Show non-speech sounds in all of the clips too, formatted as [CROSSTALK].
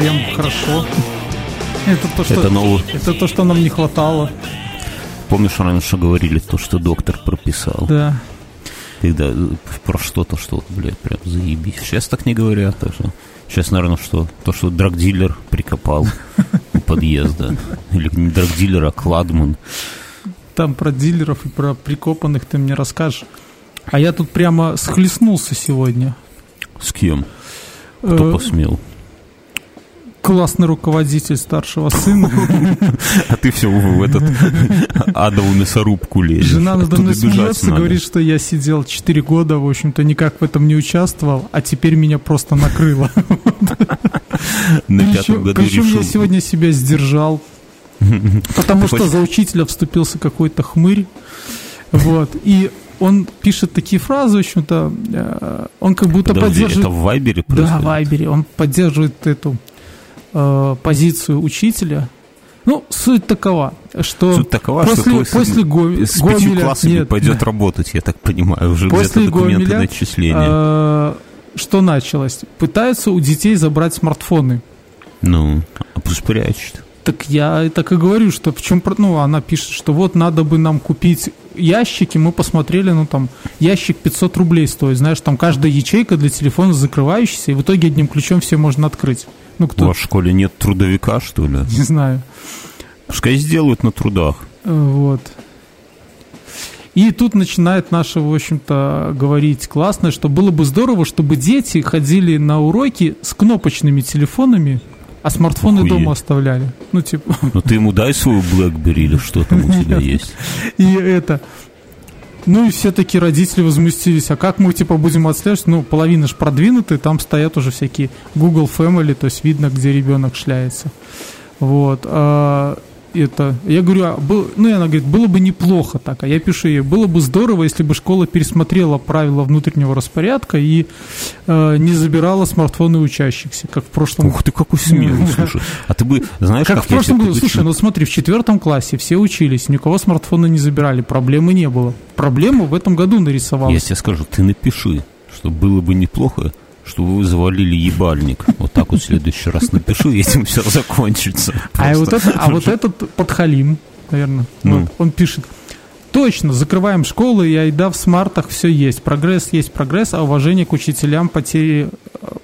Прям хорошо. Это то, что, Это новый- это то, что нам не хватало. Помнишь, раньше говорили то, что доктор прописал? Да. Когда э, про что-то, что, блядь, прям заебись. Сейчас так не говорят. Так что сейчас, наверное, что? То, что драгдилер прикопал у подъезда. Или не драгдилер, а кладман. Там про дилеров и про прикопанных ты мне расскажешь. А я тут прямо схлестнулся сегодня. С кем? Кто Э, посмел? Классный руководитель старшего сына. [LAUGHS] А ты все в этот [LAUGHS] адовую мясорубку лезешь. Жена надо мной смеется, говорит, что я сидел 4 года, в общем-то, никак в этом не участвовал, а теперь меня просто накрыло. [LAUGHS] На Причем, пятом году причем я сегодня себя сдержал, потому что за учителя вступился какой-то хмырь. Вот. И он пишет такие фразы, в общем-то, э, он как будто Подожди, поддерживает... это в Вайбере Да, происходит? в Вайбере. Он поддерживает эту э, позицию учителя. Ну, суть такова, что Суть такова, что после, сын после Го- с пятью Гомеля... классами нет, пойдет да. работать, я так понимаю, уже После где-то документы Гомеля, на отчисление. э, что началось? Пытаются у детей забрать смартфоны. Ну, а пусть прячет. Так я так и говорю, что в чем, ну, она пишет, что вот надо бы нам купить ящики, мы посмотрели, ну, там, ящик 500 рублей стоит, знаешь, там каждая ячейка для телефона закрывающаяся, и в итоге одним ключом все можно открыть. Ну, У кто, вас в школе нет трудовика, что ли? не знаю. Пускай сделают на трудах. Э, Вот. И тут начинает наша, в общем-то, говорить классно, что было бы здорово, чтобы дети ходили на уроки с кнопочными телефонами, а смартфоны Охуеть. дома оставляли. Ну, типа, Ну ты ему дай свою BlackBerry или что там у тебя есть. и это... Ну и все таки родители возмутились, а как мы типа будем отслеживать? Ну, половина же продвинутые, там стоят уже всякие Google Family, то есть видно, где ребенок шляется. Вот. Это, я говорю, а был- ну и она говорит, было бы неплохо так, а я пишу ей, было бы здорово, если бы школа пересмотрела правила внутреннего распорядка и э, не забирала смартфоны учащихся, как в прошлом Ух ты, какой смелый, [LAUGHS] слушай. А ты бы, знаешь, как как, в прошлом я году. Слушай, ну смотри, в четвертом классе все учились, ни у кого смартфона не забирали, проблемы не было. Проблема в этом году Я нарисовалась. тебе скажу, ты напиши, что было бы неплохо, что вы завалили ебальник. Вот так вот в следующий раз напишу, и этим все закончится. А вот, это, а вот этот подхалим, наверное, Ну. вот, он пишет. Точно, закрываем школы, и айда в смартах все есть. Прогресс есть прогресс, а уважение к учителям потери,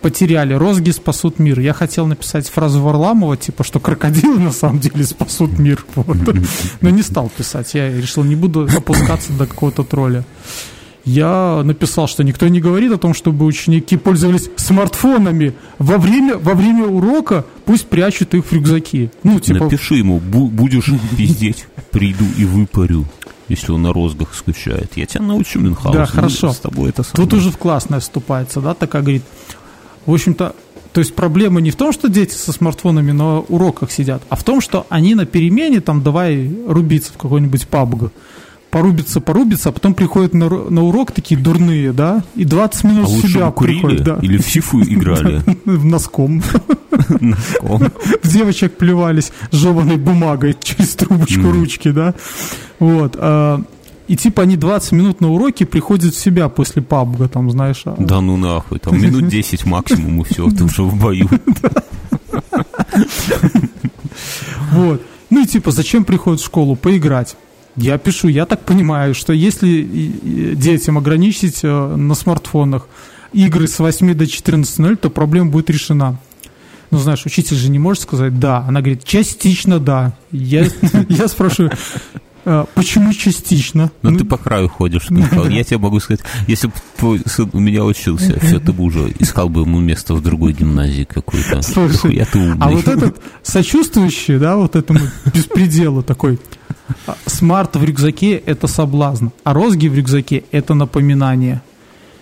потеряли. Розги спасут мир. Я хотел написать фразу Варламова, типа, что крокодилы на самом деле спасут мир. [LAUGHS] Вот. Но не стал писать. Я решил, не буду опускаться до какого-то тролля. Я написал, что никто не говорит о том, чтобы ученики пользовались смартфонами во время, во время урока, пусть прячут их в рюкзаки. Ну, типа, Напиши ему, «Бу- будешь пиздеть, приду и выпарю, если он на розгах скучает. Я тебя научу, Мюнхгаузен. Да, хорошо. С тобой это самое. Тут уже в классное вступается, да, такая говорит. В общем-то, то есть проблема не в том, что дети со смартфонами на уроках сидят, а в том, что они на перемене, там, давай рубиться в какой-нибудь PUBG, порубиться, порубиться, а потом приходят на, на урок такие дурные, да, и 20 минут А себя курили приходят, да. или в фифу играли. [LAUGHS] В носком. [LAUGHS] Носком. В девочек плевались жеванной бумагой через трубочку ручки, да. Вот. а, И типа они 20 минут на уроке приходят в себя после пабга, там, знаешь. а- Да ну нахуй, там минут [LAUGHS] 10 максимум и все, ты уже в бою. Вот. Ну и типа, зачем приходят в школу? Поиграть. Я пишу, я так понимаю, что если детям ограничить э, на смартфонах игры с 8 до 14.00, то проблема будет решена. Ну, знаешь, учитель же не может сказать «да». Она говорит «частично да». Я, [LAUGHS] я спрашиваю, «А почему частично? Ну ты по краю ходишь. Я тебе могу сказать, если бы твой сын у меня учился, все, ты бы уже искал бы ему место в другой гимназии какой-то. Слушай, Я ты умный. А вот этот сочувствующий, да, вот этому беспределу такой, а, смарт в рюкзаке – это соблазн, а розги в рюкзаке – это напоминание.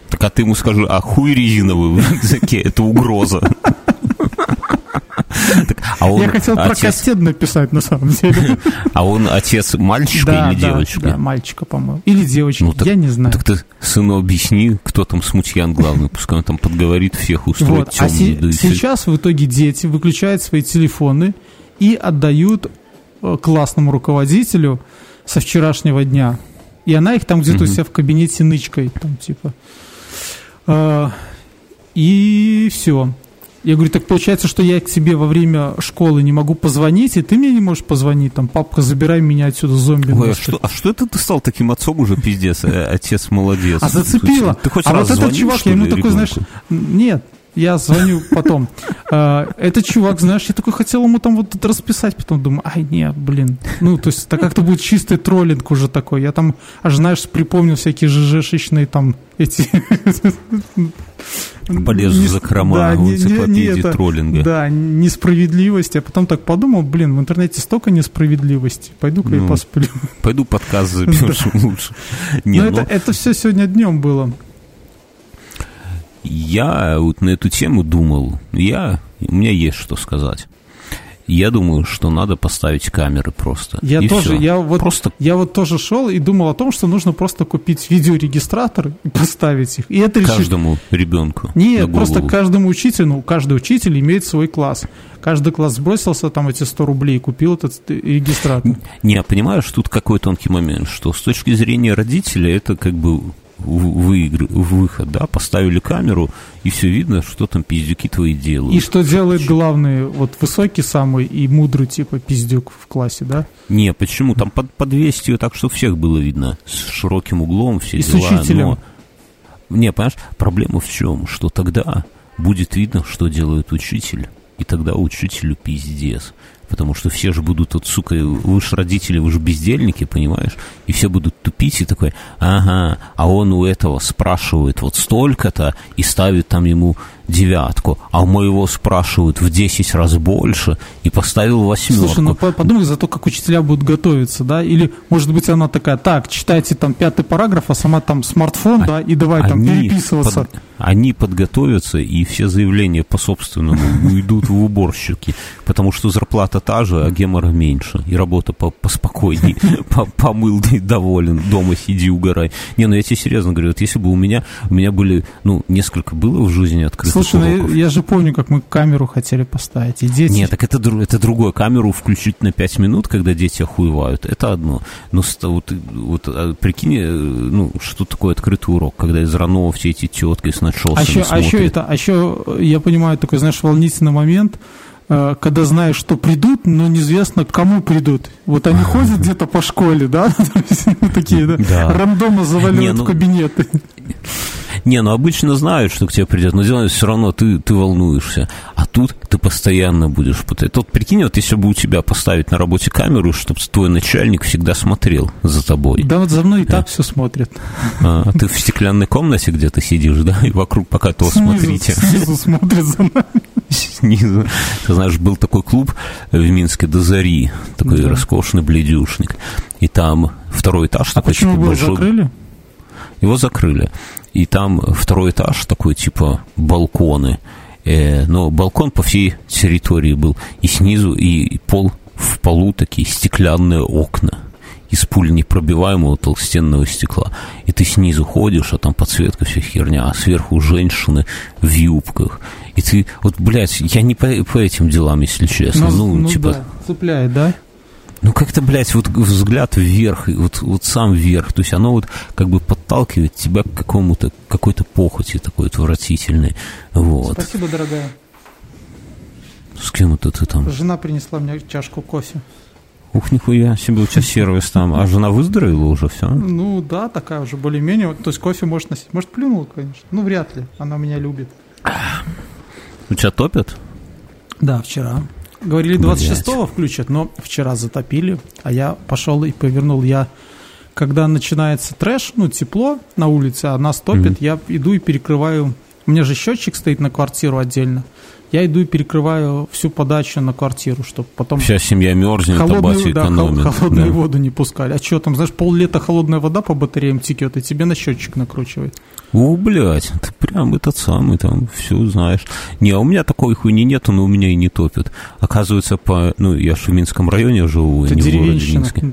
Так а ты ему скажи, а хуй резиновый в рюкзаке, это угроза. [LAUGHS] А он Я хотел про отец- кастет написать, на самом деле. [LAUGHS] А он отец мальчика Да, или да, девочки? да, мальчика, по-моему. Или девочки, Ну, так- я не знаю. Так ты сыну объясни, кто там смутьян главный, пускай он там подговорит всех, устроит Вот. А темную се- сейчас в итоге дети выключают свои телефоны и отдают э, классному руководителю со вчерашнего дня. И она их там где-то у Мгм. себя в кабинете нычкой, там типа. Э, И все. Я говорю, так получается, что я к тебе во время школы не могу позвонить, и ты мне не можешь позвонить, там, папка, забирай меня отсюда, зомби. Ой, а что, а что это ты стал таким отцом уже, пиздец, э, [LAUGHS] отец молодец. А зацепило. Ты хоть а раз вот этот чувак, я ему такой, знаешь, нет, я звоню потом. А, Этот чувак, знаешь, я такой хотел ему там вот расписать, потом думаю, ай, не, блин. Ну, то есть, это как-то будет чистый троллинг уже такой. Я там аж, знаешь, припомнил всякие ЖЖшечные там эти... [LAUGHS] Полез в Не- закрома да, не энциклопедии это- троллинга. Да, несправедливости. А потом так подумал, блин, в интернете столько несправедливости. Пойду-ка я Ну, посплю. Пойду подкаст [LAUGHS] запишу лучше. Не, Но ну, это, это все сегодня днем было. Я вот на эту тему думал, я, у меня есть что сказать. Я думаю, что надо поставить камеры просто. Я И тоже, всё. я вот, Просто я вот тоже шел и думал о том, что нужно просто купить видеорегистратор и поставить их. И это решит- каждому ребенку. на Нет, просто каждому учителю, ну, каждый учитель имеет свой класс. Каждый класс сбросился там эти 100 рублей и купил этот э, регистратор. Не, понимаешь, тут какой тонкий момент, что с точки зрения родителя это как бы выигр- выход, да, поставили камеру, и все видно, что там пиздюки твои делают. И что делает главный, вот высокий самый и мудрый типа пиздюк в классе, да? Не, почему? Там под, подвесить ее так, что всех было видно, с широким углом, все И с дела. учителем. но- Не, понимаешь, проблема в чем? Что тогда будет видно, что делает учитель, и тогда учителю пиздец. Потому что все же будут, вот, сука, вы же родители, вы же бездельники, понимаешь? И все будут тупить и такой, ага, а он у этого спрашивает вот столько-то и ставит там ему девятку, а у моего спрашивают в 10 раз больше и поставил восьмерку. Слушай, ну по- подумай за то, как учителя будут готовиться, да? Или, может быть, она такая, так, читайте там пятый параграф, а сама там смартфон, да, и давай там переписываться. под- они подготовятся, и все заявления по собственному уйдут в уборщики, потому что зарплата та же, а гемора меньше, и работа по поспокойней, [LAUGHS] по- помыл и доволен, дома сиди, угорай. Не, ну я тебе серьезно говорю, вот если бы у меня, у меня были, ну, несколько было в жизни открытых Слушай, ну, уроков. я, я же помню, как мы камеру хотели поставить, и дети... Нет, так это, это другое. Камеру включить на 5 минут, когда дети охуевают, это одно. Но вот, вот а, прикинь, э, ну, что такое открытый урок, когда из Ранова все эти тетки с начесами А еще, а еще это, а еще я понимаю такой, знаешь, волнительный момент, э, когда знаешь, что придут, но неизвестно, к кому придут. Вот они ходят где-то по школе, да, [LAUGHS] такие, да, рандомно заваливают ну- в кабинеты. Не, ну обычно знают, что к тебе придет, но дело все равно ты, ты волнуешься. А тут ты постоянно будешь пытаться. Вот прикинь, вот если бы у тебя поставить на работе камеру, чтобы твой начальник всегда смотрел за тобой. Да вот за мной и так все смотрят. А, ты в стеклянной комнате где-то сидишь, да, и вокруг пока то Снизу, смотрите. снизу смотрят за нами. снизу. Ты знаешь, был такой клуб в Минске до зари, такой Да. роскошный бледюшник. И там второй этаж А такой, почему типа, было большой. закрыли? Его закрыли. И там второй этаж такой, типа, балконы. Э, но балкон по всей территории был. И снизу, и пол в полу такие стеклянные окна из пуль непробиваемого толстенного стекла. И ты снизу ходишь, а там подсветка вся херня, а сверху женщины в юбках. И ты, вот, блядь, я не по, по этим делам, если честно. Ну, ну типа, да, цепляет, да? Ну как-то, блядь, вот взгляд вверх, вот, вот сам вверх, то есть оно вот как бы подталкивает тебя к какому-то, какой-то похоти такой отвратительной, вот. Спасибо, дорогая. С кем это ты там? Жена принесла мне чашку кофе. Ух, нихуя себе, у тебя [LAUGHS] сервис там. А жена выздоровела уже, все? Ну да, такая уже более-менее. То есть кофе может носить. Может, плюнула, конечно. Ну, вряд ли. Она меня любит. У тебя топят? Да, вчера. Говорили, 26-го включат, но вчера затопили, а я пошел и повернул. Я, когда начинается трэш, ну, тепло на улице, а нас топит, я иду и перекрываю. У меня же счетчик стоит на квартиру отдельно. Я иду и перекрываю всю подачу на квартиру, чтобы потом Вся семья мерзнет, а батя холодную, да, экономит. холодную Да. воду не пускали. А что там, знаешь, пол-лета холодная вода по батареям текет, и тебе на счетчик накручивает. О, блядь, ты прям этот самый там все знаешь. Не, а у меня такой хуйни нету, но у меня и не топят. Оказывается, по, ну, я же в Минском районе живу, Это не в городе. Минске.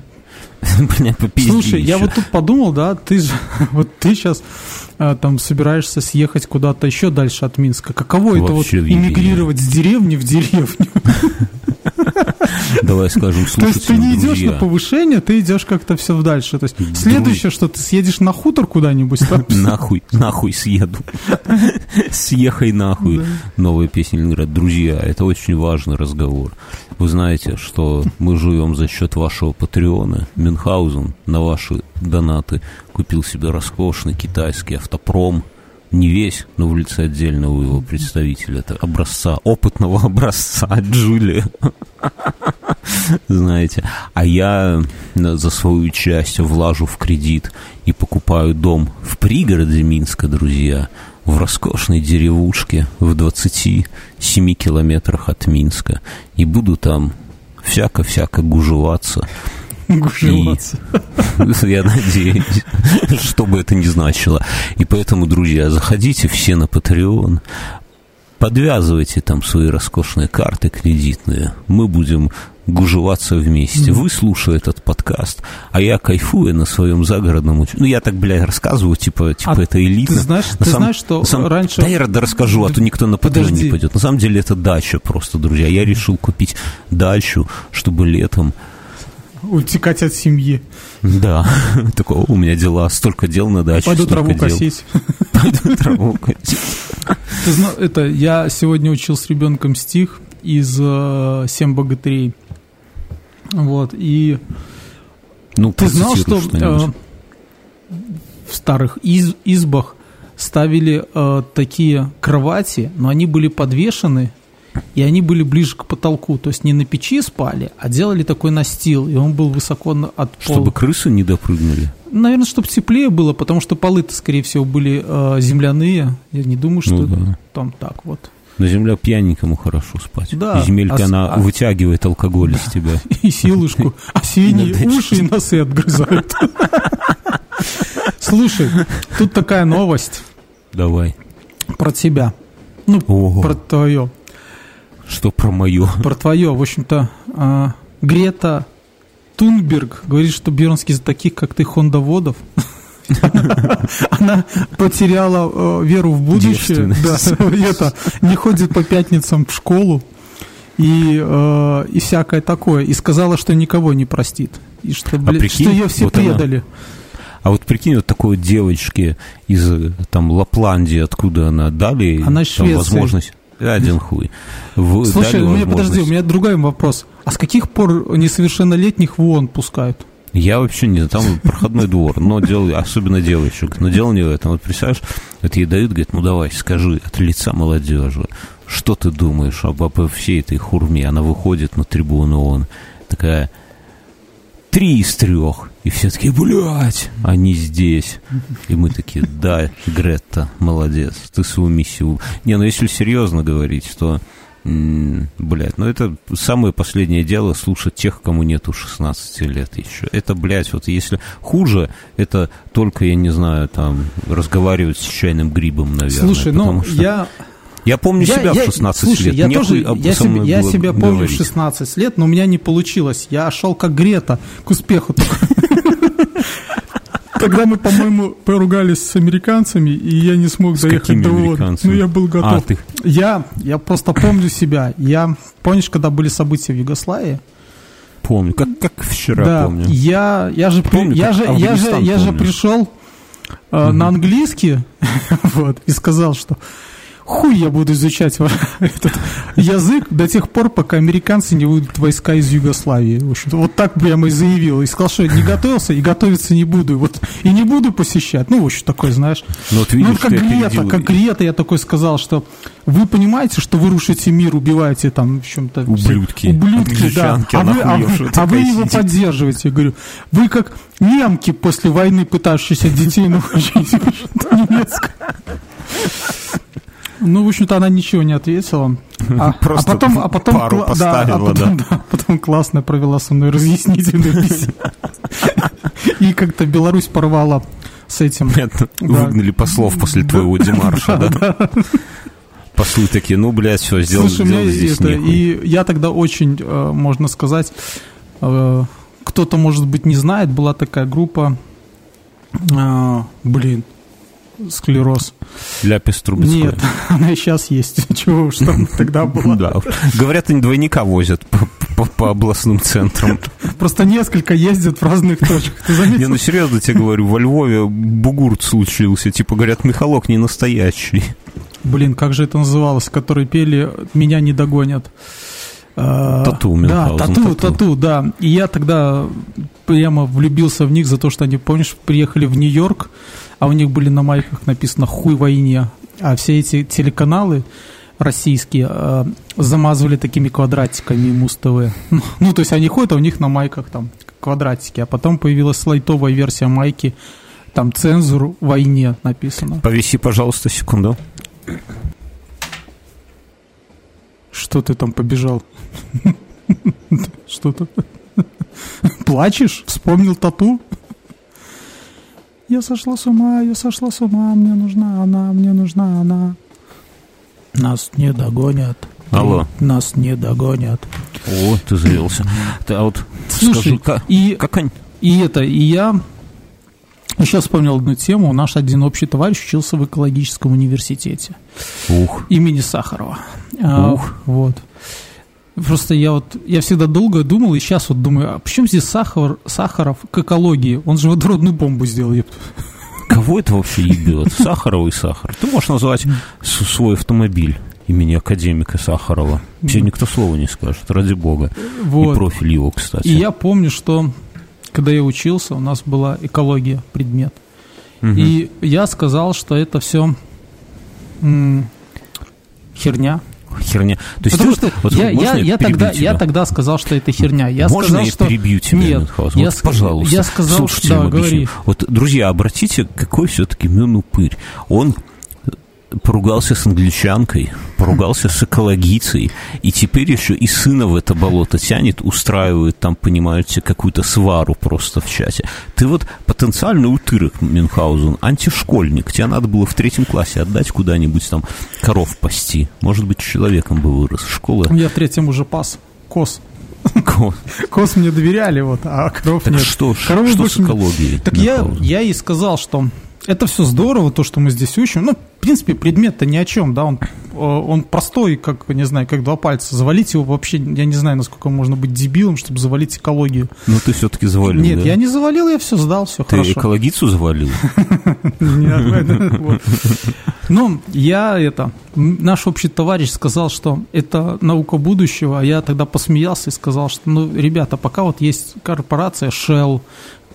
[LAUGHS] Бля, Слушай, я вот тут подумал, да, ты же, [LAUGHS] вот ты сейчас там собираешься съехать куда-то еще дальше от Минска. Каково это вот Вообще в ебенье. иммигрировать с деревни в деревню? [LAUGHS] Давай скажем То есть ты не идешь на повышение, ты идешь как-то все дальше. То есть следующее, что ты съедешь на хутор куда-нибудь, [LAUGHS] Нахуй, нахуй съеду. [LAUGHS] Съехай нахуй. Новая песня Ленинград. Друзья, это очень важный разговор. Вы знаете, что мы живем за счет вашего патреона. Мюнхгаузен на ваши донаты купил себе роскошный китайский автопром. Не весь, но в лице отдельного его представителя. Это образца, опытного [LAUGHS] образца Джулия. Знаете, а я за свою часть влажу в кредит и покупаю дом в пригороде Минска, друзья, в роскошной деревушке в 27 километрах от Минска. И буду там всяко-всяко гужеваться. Гужеваться. [LAUGHS] Я надеюсь, что бы это ни значило. И поэтому, друзья, заходите все на Patreon, подвязывайте там свои роскошные карты кредитные. Мы будем гужеваться вместе. Вы слушая этот подкаст, а я кайфую на своем загородном Ну, я так, блядь, рассказываю, типа, типа А это элитно. ты знаешь- На ты знаешь, что самом- раньше- Да я да расскажу, а то никто на Подожди. не пойдет. На самом деле это дача просто, друзья. Я решил купить дачу, чтобы летом Утекать от семьи. да, [LAUGHS] такой, «О, у меня дела, столько дел на даче. Пойду траву дел». косить. [LAUGHS] Пойду траву косить. Это, я сегодня учил с ребенком стих из э, «Семь богатырей». Вот, и Ну, ты знал, что э, в старых из- избах ставили э, такие кровати, но они были подвешены, и они были ближе к потолку. То есть не на печи спали, а делали такой настил, и он был высоко от пола. Чтобы крысы не допрыгнули. Наверное, чтобы теплее было, потому что полы-то, скорее всего, были э, земляные. Я не думаю, что Ну да. там так вот. На земле пьяненькому хорошо спать. Да. И земелька, А она а- вытягивает алкоголь из тебя. [LAUGHS] И силушку, [LAUGHS] а свиньи уши и носы отгрызают. [LAUGHS] Слушай, тут такая новость Давай. про тебя. Ну, Ого. про твое. Что про мое? Про твое, в общем-то, а, Грета Тунберг говорит, что Бернский за таких, как ты, хондоводов. [LAUGHS] Она потеряла э, веру в будущее. [LAUGHS] Это, не ходит по пятницам в школу и, э, и всякое такое. И сказала, что никого не простит. И что, бля- А прикинь, что ее все вот она- предали. А вот прикинь, вот такой девочке из э, там Лапландии, откуда она дали Она из там, Швеции. возможность. Один хуй. В- Слушай, у меня, возможность- подожди, у меня другой вопрос. А с каких пор несовершеннолетних в ООН пускают? Я вообще не там проходной двор, но дело, особенно девочек, но дело не в этом. Вот представляешь, вот ей дают, говорит, ну давай, скажи от лица молодежи, что ты думаешь об, обо всей этой хурме? Она выходит на трибуну ООН, такая, три из трех. И все такие, блядь, они здесь. И мы такие, да, Гретта, молодец, ты свою миссию... Не, ну если серьезно говорить, то, блядь, ну это самое последнее дело слушать тех, кому нету 16 лет еще. Это, блядь, вот если хуже, это только, я не знаю, там, разговаривать с чайным грибом, наверное. Слушай, ну, что- я... Я помню Я- себя я- в 16 слушай, лет. я Нехуй тоже, я, мной я себя помню в говорить. 16 лет, но у меня не получилось. Я шел как Грета к успеху. Тогда мы, по-моему, поругались с американцами, и я не смог С доехать до американцами? Ну, я был готов. А, ты- Я, я просто помню себя. Я, помнишь, когда были события в Югославии? Помню, как, как вчера да, помню. я, я же, Помню, я же, я же, я же пришел э, на английский, [LAUGHS] вот, и сказал, что хуй я буду изучать [LAUGHS] этот язык до тех пор, пока американцы не выйдут войска из Югославии. В общем, вот так прямо и заявил. И сказал, что не готовился и готовиться не буду. И Вот, и не буду посещать. Ну, в общем, такое, знаешь. Ну, вот Ну, видишь, вот как Грета, как Грета, я такой сказал, что вы понимаете, что вы рушите мир, убиваете там в чем-то... Ублюдки. Ублюдки, да. А вы, а а вы его сидит. поддерживаете. Я говорю, вы как немки после войны, пытающиеся детей научить [LAUGHS] немецкое. Ну, в общем-то, она ничего не ответила. А, Просто а потом, а потом, пару кла- поставила, а потом, да, потом классно провела со мной разъяснительную [LAUGHS] беседу. И как-то Беларусь порвала с этим. Понятно. Да. Выгнали послов после твоего демарша, [LAUGHS] да? Послы такие, ну, блядь, все, сделал, Слушай, сделал здесь это, и я тогда очень, э, можно сказать, э, кто-то, может быть, не знает, была такая группа, э, блин, склероз. Ляпис Трубецкой. Нет, [LAUGHS] она и сейчас есть. [LAUGHS] Чего уж там [LAUGHS] тогда было. Да, говорят, они двойника возят по, по, по областным центрам. Просто несколько ездят в разных точках. Ты заметил? Не, ну серьезно тебе говорю, во Львове бугурт случился. Типа, говорят, Михалок не настоящий. Блин, как же это называлось, которые пели «Меня не догонят». А, Тату, Да, Мюнхгаузен, тату, тату, да. И я тогда прямо влюбился в них за то, что они, помнишь, приехали в Нью-Йорк, а у них были на майках написано «Хуй войне». А все эти телеканалы российские э, замазывали такими квадратиками Муз-ТВ. Ну, ну, то есть они ходят, а у них на майках там квадратики. А потом появилась слайтовая версия майки, там «Цензур войне» написано. Повиси, пожалуйста, секунду. Что ты там побежал? [LAUGHS] Что-то... Плачешь? Вспомнил тату? Я сошла с ума, я сошла с ума, мне нужна она, мне нужна она. Нас не догонят. Алло. Нас не догонят. О, ты завелся. Ты, а вот Слушай, скажи, как, и, как они... и это, и я сейчас вспомнил одну тему. Наш один общий товарищ учился в экологическом университете Ух, имени Сахарова. А, Ух. Вот. Просто я вот, я всегда долго думал, и сейчас вот думаю, а почему здесь Сахар, Сахаров к экологии? Он же водородную бомбу сделал, ёпта. кого это вообще ебет? [LAUGHS] Сахаровый сахар. Ты можешь назвать свой автомобиль имени академика Сахарова. Тебе никто слова не скажет, ради бога. И Вот. профиль его, кстати. И я помню, что когда я учился, у нас была экология предмет. Мгм. И я сказал, что это все херня. Херня. То есть Потому ты что вот- я, вот я, я, тогда, тебя? я тогда сказал, что это херня. Я Можно сказал, я что... перебью тебя, Нет, Мюнхгаузен? я Вот, ск- пожалуйста. я сказал, слушателям да, объясню. говори. Вот, друзья, обратите, какой все-таки Мюн Он поругался с англичанкой, поругался с экологицей, и теперь еще и сына в это болото тянет, устраивает там, понимаете, какую-то свару просто в чате. Ты вот потенциальный утырок, Мюнхгаузен, антишкольник. Тебе надо было в третьем классе отдать куда-нибудь там коров пасти. Может быть, человеком бы вырос. Школа. Я третьим уже пас. Кос. Кос мне доверяли, вот, а коров Так нет. что, Коровы что больше с экологией? Так я, я и сказал, что это все здорово, то, что мы здесь учим. Ну, в принципе, предмет-то ни о чем, да, он, э, он простой, как, не знаю, как два пальца. Завалить его вообще, я не знаю, насколько можно быть дебилом, чтобы завалить экологию. Ну, ты все-таки завалил, Нет, да? я не завалил, я все сдал, все Ты хорошо. экологицу завалил? [LAUGHS] Ну, я это, наш общий товарищ сказал, что это наука будущего, а я тогда посмеялся и сказал, что, ну, ребята, пока вот есть корпорация Shell,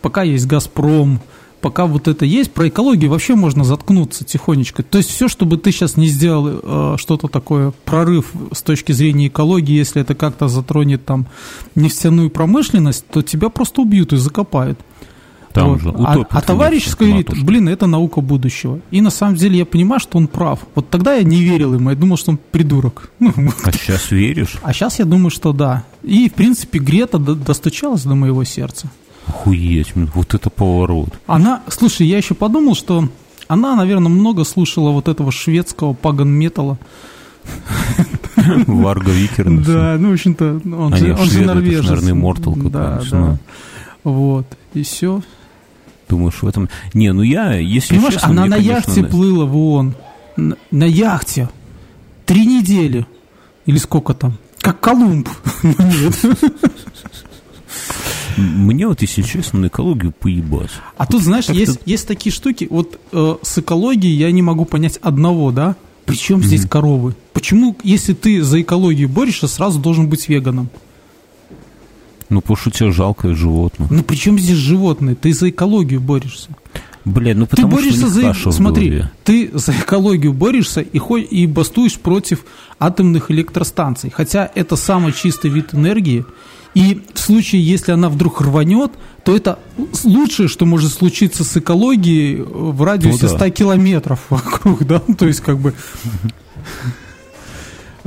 пока есть Газпром, пока вот это есть, про экологию вообще можно заткнуться тихонечко. То есть все, чтобы ты сейчас не сделал э, что-то такое, прорыв с точки зрения экологии, если это как-то затронет там нефтяную промышленность, то тебя просто убьют и закопают. Там Вот. же А, а товарищ говорит, блин, это наука будущего. И на самом деле я понимаю, что он прав. Вот тогда я не верил ему, я думал, что он придурок. [LAUGHS] Ну. А сейчас веришь? А сейчас я думаю, что да. И, в принципе, Грета до- достучалась до моего сердца. Охуеть, вот это поворот. Она, слушай, я еще подумал, что она, наверное, много слушала вот этого шведского паган-металла. [LAUGHS] Варга Викернес. Да, ну, в общем-то, он, А же, нет, он же шведы, это ж, норвежец. наверное, Immortal Да, какой-нибудь, да. ну. Вот, и все. Думаешь, в этом... Не, ну я, если Понимаешь, честно, она мне, на конечно, яхте плыла в ООН. На, на яхте. Три недели. Или сколько там? Как Колумб. [LAUGHS] Ну, нет. Мне вот, если честно, на экологию поебать. А тут, знаешь, есть, есть такие штуки. Вот э, с экологией я не могу понять одного, да? Причем здесь коровы? Почему, если ты за экологию борешься, сразу должен быть веганом? Ну, потому что тебе жалкое животное. Ну, причем здесь животные? Ты за экологию борешься. Бля, ну Ты потому что у борешься них за... Смотри, ты за экологию борешься и, и бастуешь против атомных электростанций. Хотя это самый чистый вид энергии. И в случае, если она вдруг рванет, то это лучшее, что может случиться с экологией в радиусе Ну да. 100 километров [LAUGHS] вокруг, да? То есть, как бы... [LAUGHS]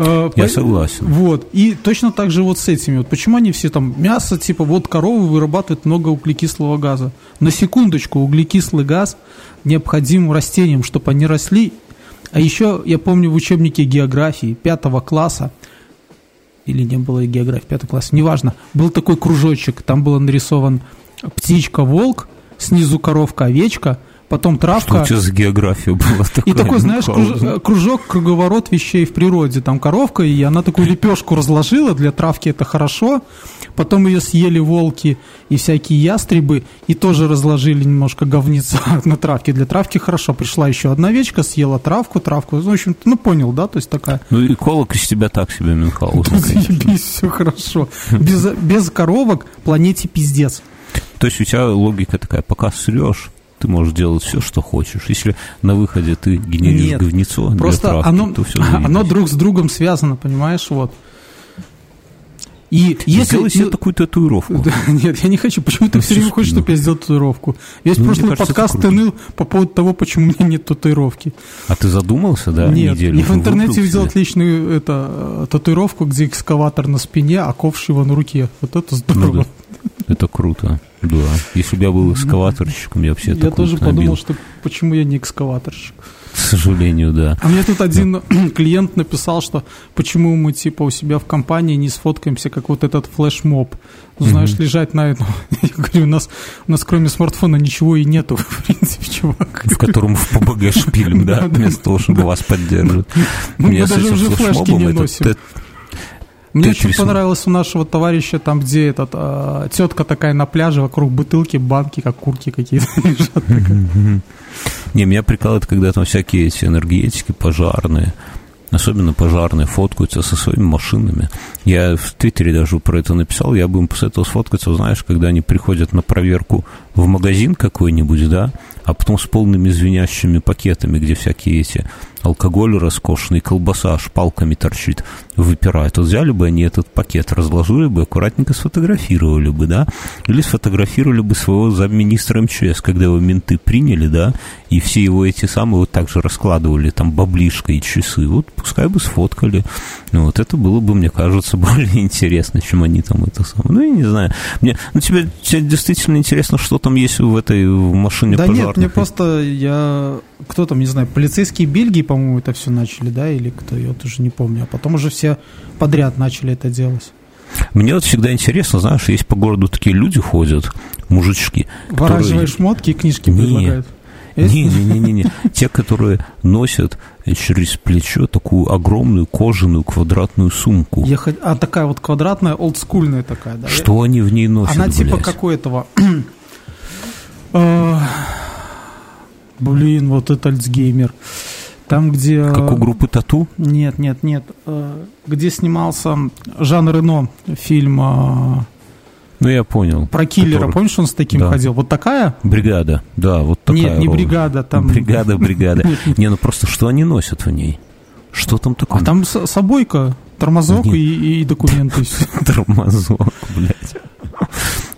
Э, Я согласен. Вот. И точно так же вот с этими. Вот почему они все там мясо, типа, вот коровы вырабатывают много углекислого газа. На секундочку, углекислый газ необходим растениям, чтобы они росли. А еще, я помню, в учебнике географии пятого класса, или не было географии пятого класса, неважно, был такой кружочек, там было нарисован птичка-волк, снизу коровка-овечка, потом травка. Что у тебя за география была такая? И такой, знаешь, круж, кружок, круговорот вещей в природе. Там коровка, и она такую лепешку разложила, для травки это хорошо. Потом ее съели волки и всякие ястребы, и тоже разложили немножко говница [LAUGHS] на травке. Для травки хорошо. Пришла еще одна овечка, съела травку, травку. Ну, в общем, ну, понял, да? То есть такая... Ну, эколог из тебя так себе, Мюнхгаузен. Заебись, все хорошо. Без, без коровок планете пиздец. То есть у тебя логика такая, пока срешь, ты можешь делать все, что хочешь. Если на выходе ты генеришь Нет, говнецо просто для травки, оно, то все [LAUGHS] оно друг с другом связано, понимаешь, вот. И если... Сделай себе такую татуировку. [LAUGHS] Нет, я не хочу. Почему ты все время хочешь, чтобы я сделал татуировку? Весь ну, прошлый кажется, подкаст ты ныл по поводу того, почему у меня нет татуировки. А ты задумался, да, Нет, неделю? я в интернете видел отличную это, татуировку, где экскаватор на спине, а ковш его на руке. Вот это здорово. Ну, да. Это круто, да. Если бы я был экскаваторщиком, я вообще Я тоже подумал, что почему я не экскаваторщик. К сожалению, да. А мне тут один [CLEARS THROAT] клиент написал, что почему мы типа у себя в компании не сфоткаемся, как вот этот флешмоб. Ну, знаешь, mm-hmm. лежать на этом. [LAUGHS] Я говорю, у нас, у нас кроме смартфона ничего и нету, [LAUGHS] в принципе, чувак. В котором в ПБГ шпилим, [LAUGHS] да, вместо того, чтобы вас поддерживать. Мы даже уже флешки не носим. Мне очень понравилось у нашего товарища, там, где этот, а, тетка такая на пляже, вокруг бутылки, банки, как курки какие-то [LAUGHS] лежат. Не, меня прикалывает, когда там всякие эти энергетики пожарные, особенно пожарные, фоткаются со своими машинами. Я в Твиттере даже про это написал, я бы им посоветовал сфоткаться, знаешь, когда они приходят на проверку в магазин какой-нибудь, да, а потом с полными звенящими пакетами, где всякие эти алкоголь роскошный, колбаса аж палками торчит, выпирает. Вот взяли бы они этот пакет, разложили бы, аккуратненько сфотографировали бы, да, или сфотографировали бы своего замминистра МЧС, когда его менты приняли, да, и все его эти самые вот так же раскладывали, там, баблишко и часы, вот пускай бы сфоткали. Ну, вот это было бы, мне кажется, [LAUGHS] более интересно, чем они там это самое. Ну, я не знаю. Мне, ну, тебе, тебе действительно интересно, что там есть в этой в машине да пожарной? нет, мне просто, я, кто там, не знаю, полицейские Бельгии, по-моему, это все начали, да, или кто, я тоже не помню. А потом уже все подряд начали это делать. Мне вот всегда интересно, знаешь, есть по городу такие люди ходят, мужички. В которые... шмотки и книжки не, предлагают. Не-не-не-не. Те, которые носят через плечо такую огромную кожаную квадратную сумку. Я. А такая вот квадратная, олдскульная такая, да? Что они в ней носят, Она типа блядь? как у этого... А, блин, вот это Альцгеймер. Там, где... Как у группы Тату? Нет, нет, нет. Э, где снимался Жан Рено, фильм... Э, ну, я понял. Про киллера, который... помнишь, он с таким да. ходил? Вот такая? Бригада, да, вот такая. Нет, не ровно. бригада, там... Бригада, бригада. [LAUGHS] Не, ну просто что они носят в ней? Что там такое? А там собойка, тормозок и, и документы. [LAUGHS] Тормозок, блядь.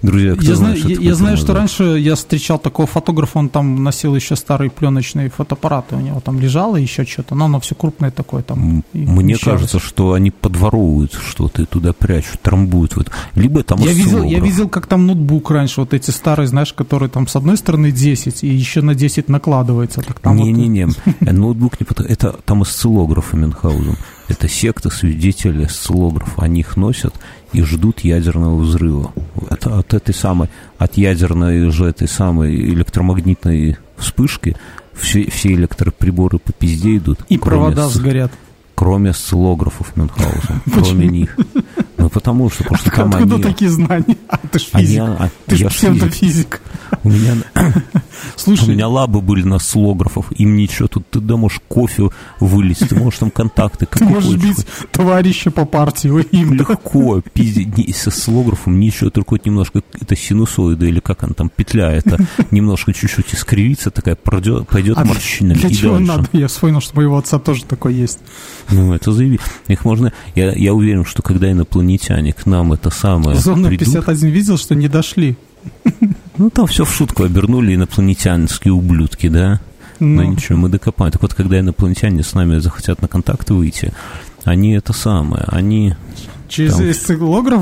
Друзья, кто я знает, знаю, я, я знаю, что раньше я встречал такого фотографа, он там носил еще старые пленочные фотоаппараты, у него там лежало еще что-то, но оно все крупное такое там. Мне кажется, что они подворовывают что-то и туда прячут, трамбуют. Вот. Либо там я видел, я видел, как там ноутбук раньше, вот эти старые, знаешь, которые там с одной стороны 10 и еще на 10 накладывается. Не-не-не, вот... ноутбук не это там осциллографы Мюнхгаузен. Это секта свидетелей осциллографа. Они их носят и ждут ядерного взрыва. Это от этой самой, от ядерной же этой самой электромагнитной вспышки все, все электроприборы по пизде идут. И провода с... сгорят. Кроме осциллографов Мюнхгаузен. [LAUGHS] Кроме них. Ну, потому что, потому что там Откуда они... [LAUGHS] такие знания? А, ты ж физик. Они, а, ты ж псевдофизик. У меня, [LAUGHS] Слушай, у меня лабы были на слографов, им ничего, тут ты да можешь кофе вылить, ты можешь там контакты. Ты можешь бить товарища по партии, им. Легко, пиздец, со слографом ничего, только вот немножко это синусоида или как она там, петля, это [LAUGHS] немножко чуть-чуть искривится, такая пойдет, пойдет а морщина. Для чего дальше. надо? Я вспомнил, что моего отца тоже такой есть. Ну, это заявить. Их можно, я, я уверен, что когда инопланетяне к нам это самое Зона придут, 51 видел, что не дошли. [LAUGHS] Ну, там все в шутку обернули инопланетянские ублюдки, да? Но, Но ничего, мы докопаем. Так вот, когда инопланетяне с нами захотят на контакт выйти, они это самое, они... Через Там-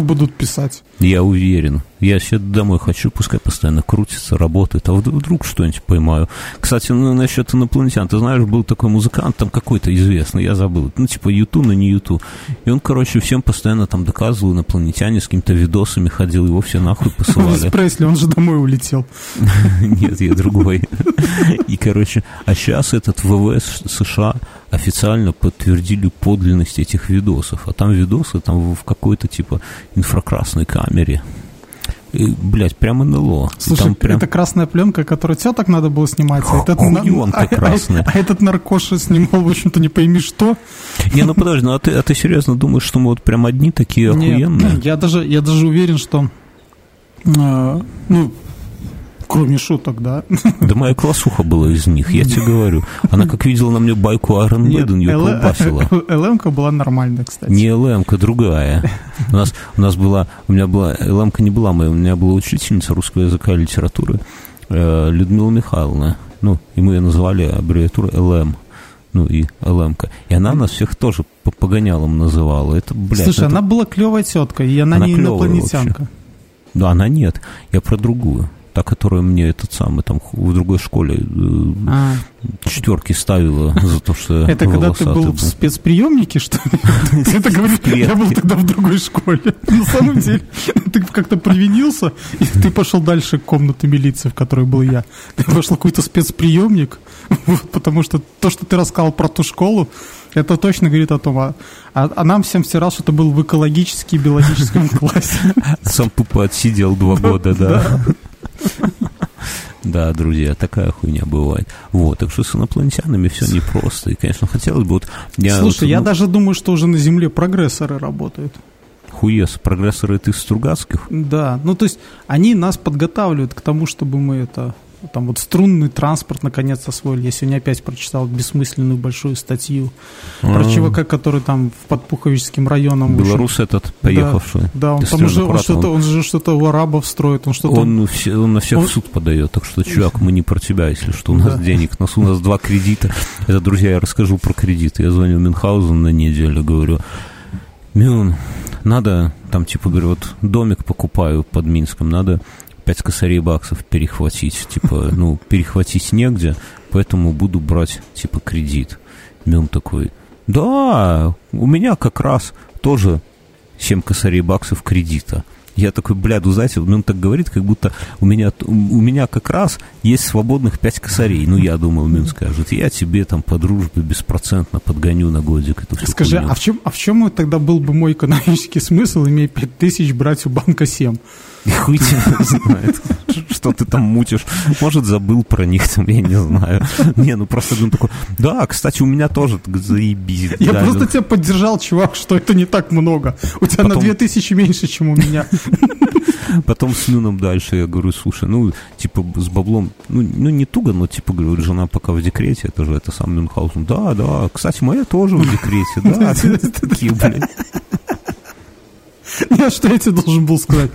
будут писать. Я уверен. Я себе домой хочу, пускай постоянно крутится, работает, а вд- вдруг что-нибудь поймаю. Кстати, ну, насчет инопланетян, ты знаешь, был такой музыкант, там какой-то известный, я забыл, ну, типа Юту, но не Юту. И он, короче, всем постоянно там доказывал, инопланетяне с какими-то видосами ходил, его все нахуй посылали. Пресли, он же домой улетел. [LAUGHS] Нет, я другой. [LAUGHS] И, короче, а сейчас этот ВВС США официально подтвердили подлинность этих видосов. А там видосы там в какой-то, типа, инфракрасной камере. И, блядь, прям НЛО. Слушай, там прям... это красная пленка, которую теток надо было снимать. А этот, на- Хуёнка а- а- красная. а этот наркоша снимал, в общем-то, не пойми что. Не, ну подожди, ну а ты, а ты серьезно думаешь, что мы вот прям одни такие Нет, охуенные? я даже, я даже уверен, что, э, ну, кроме шуток, да. Да моя классуха была из них, я тебе говорю. Она как видела на мне байку Iron Maiden, ее колбасила. [LAUGHS] ЛМ-ка была нормальная, кстати. Не ЛМ-ка, другая. У нас, у нас была, у меня была, ЛМ-ка не была моя, у меня была учительница русского языка и литературы э, Людмила Михайловна. Ну, и мы ее называли аббревиатурой ЛМ. Ну, и ЛМ-ка. И она нас всех тоже по погонялам называла. Это, блядь, Слушай, это- она была клевая тетка, и она, Она не инопланетянка. Да, она нет. Я про другую. Та, которая мне этот самый там в другой школе э, А, четверки ставила за то, что это когда ты был в спецприемнике, что ли? Ты это говоришь, я был тогда в другой школе. [LAUGHS] На самом деле, ты как-то привинился, и ты пошел дальше комнаты милиции, в которой был я. Ты пошел какой-то спецприемник, [LAUGHS] потому что то, что ты рассказал про ту школу, это точно говорит о том, а, а- а нам всем стирал, что ты был в экологически и биологическом [LAUGHS] классе. Сам тупо отсидел два года, да. [LAUGHS] Да, друзья, такая хуйня бывает. Вот, так что с инопланетянами все непросто. И, конечно, хотелось бы вот... Я Слушай, вот, я ну, даже думаю, что уже на Земле прогрессоры работают. Хуес, прогрессоры это из Стругацких. Да, ну то есть они нас подготавливают к тому, чтобы мы это там вот струнный транспорт наконец освоили. Я сегодня опять прочитал бессмысленную большую статью про А. чувака, который там в Подпуховическим районом. Белорус этот, поехавший. Да, он из там уже он что-то, он же что-то у арабов строит, он что-то Он, все- он на всех Он- в суд подает, так что, чувак, мы не про тебя, если что, у нас Да. денег, у нас, у нас два кредита. Это, друзья, я расскажу про кредиты. Я звоню Мюнхгаузен на неделю, говорю, Мюн, надо, там, типа, говорю, вот домик покупаю под Минском, надо пять косарей баксов перехватить, типа, ну, перехватить негде, поэтому буду брать, типа, кредит. Мюн такой, да, у меня как раз тоже 7 косарей баксов кредита. Я такой, бля, ну знаете, он так говорит, как будто у меня, у меня как раз есть свободных 5 косарей. Ну, я думал, Мин скажет, я тебе там по дружбе беспроцентно подгоню на годик эту Скажи, хуйню». а в чем, а в чем тогда был бы мой экономический смысл, имея 5 тысяч брать у банка 7? И хуй тебя знает, что ты там мутишь. Может, забыл про них там, я не знаю. Не, ну просто он такой, да, кстати, у меня тоже заебись. Я да, просто ну». тебя поддержал, чувак, что это не так много. У тебя на Потом- 2 тысячи меньше, чем у меня. Потом с Мюном дальше я говорю, слушай, ну, типа, с баблом, ну, ну, не туго, но, типа, говорю, жена пока в декрете, это же, это сам Мюнхгаузен. Да, да, кстати, моя тоже в декрете, да. [LAUGHS] Такие, блядь. [LAUGHS] Я что я тебе должен был сказать?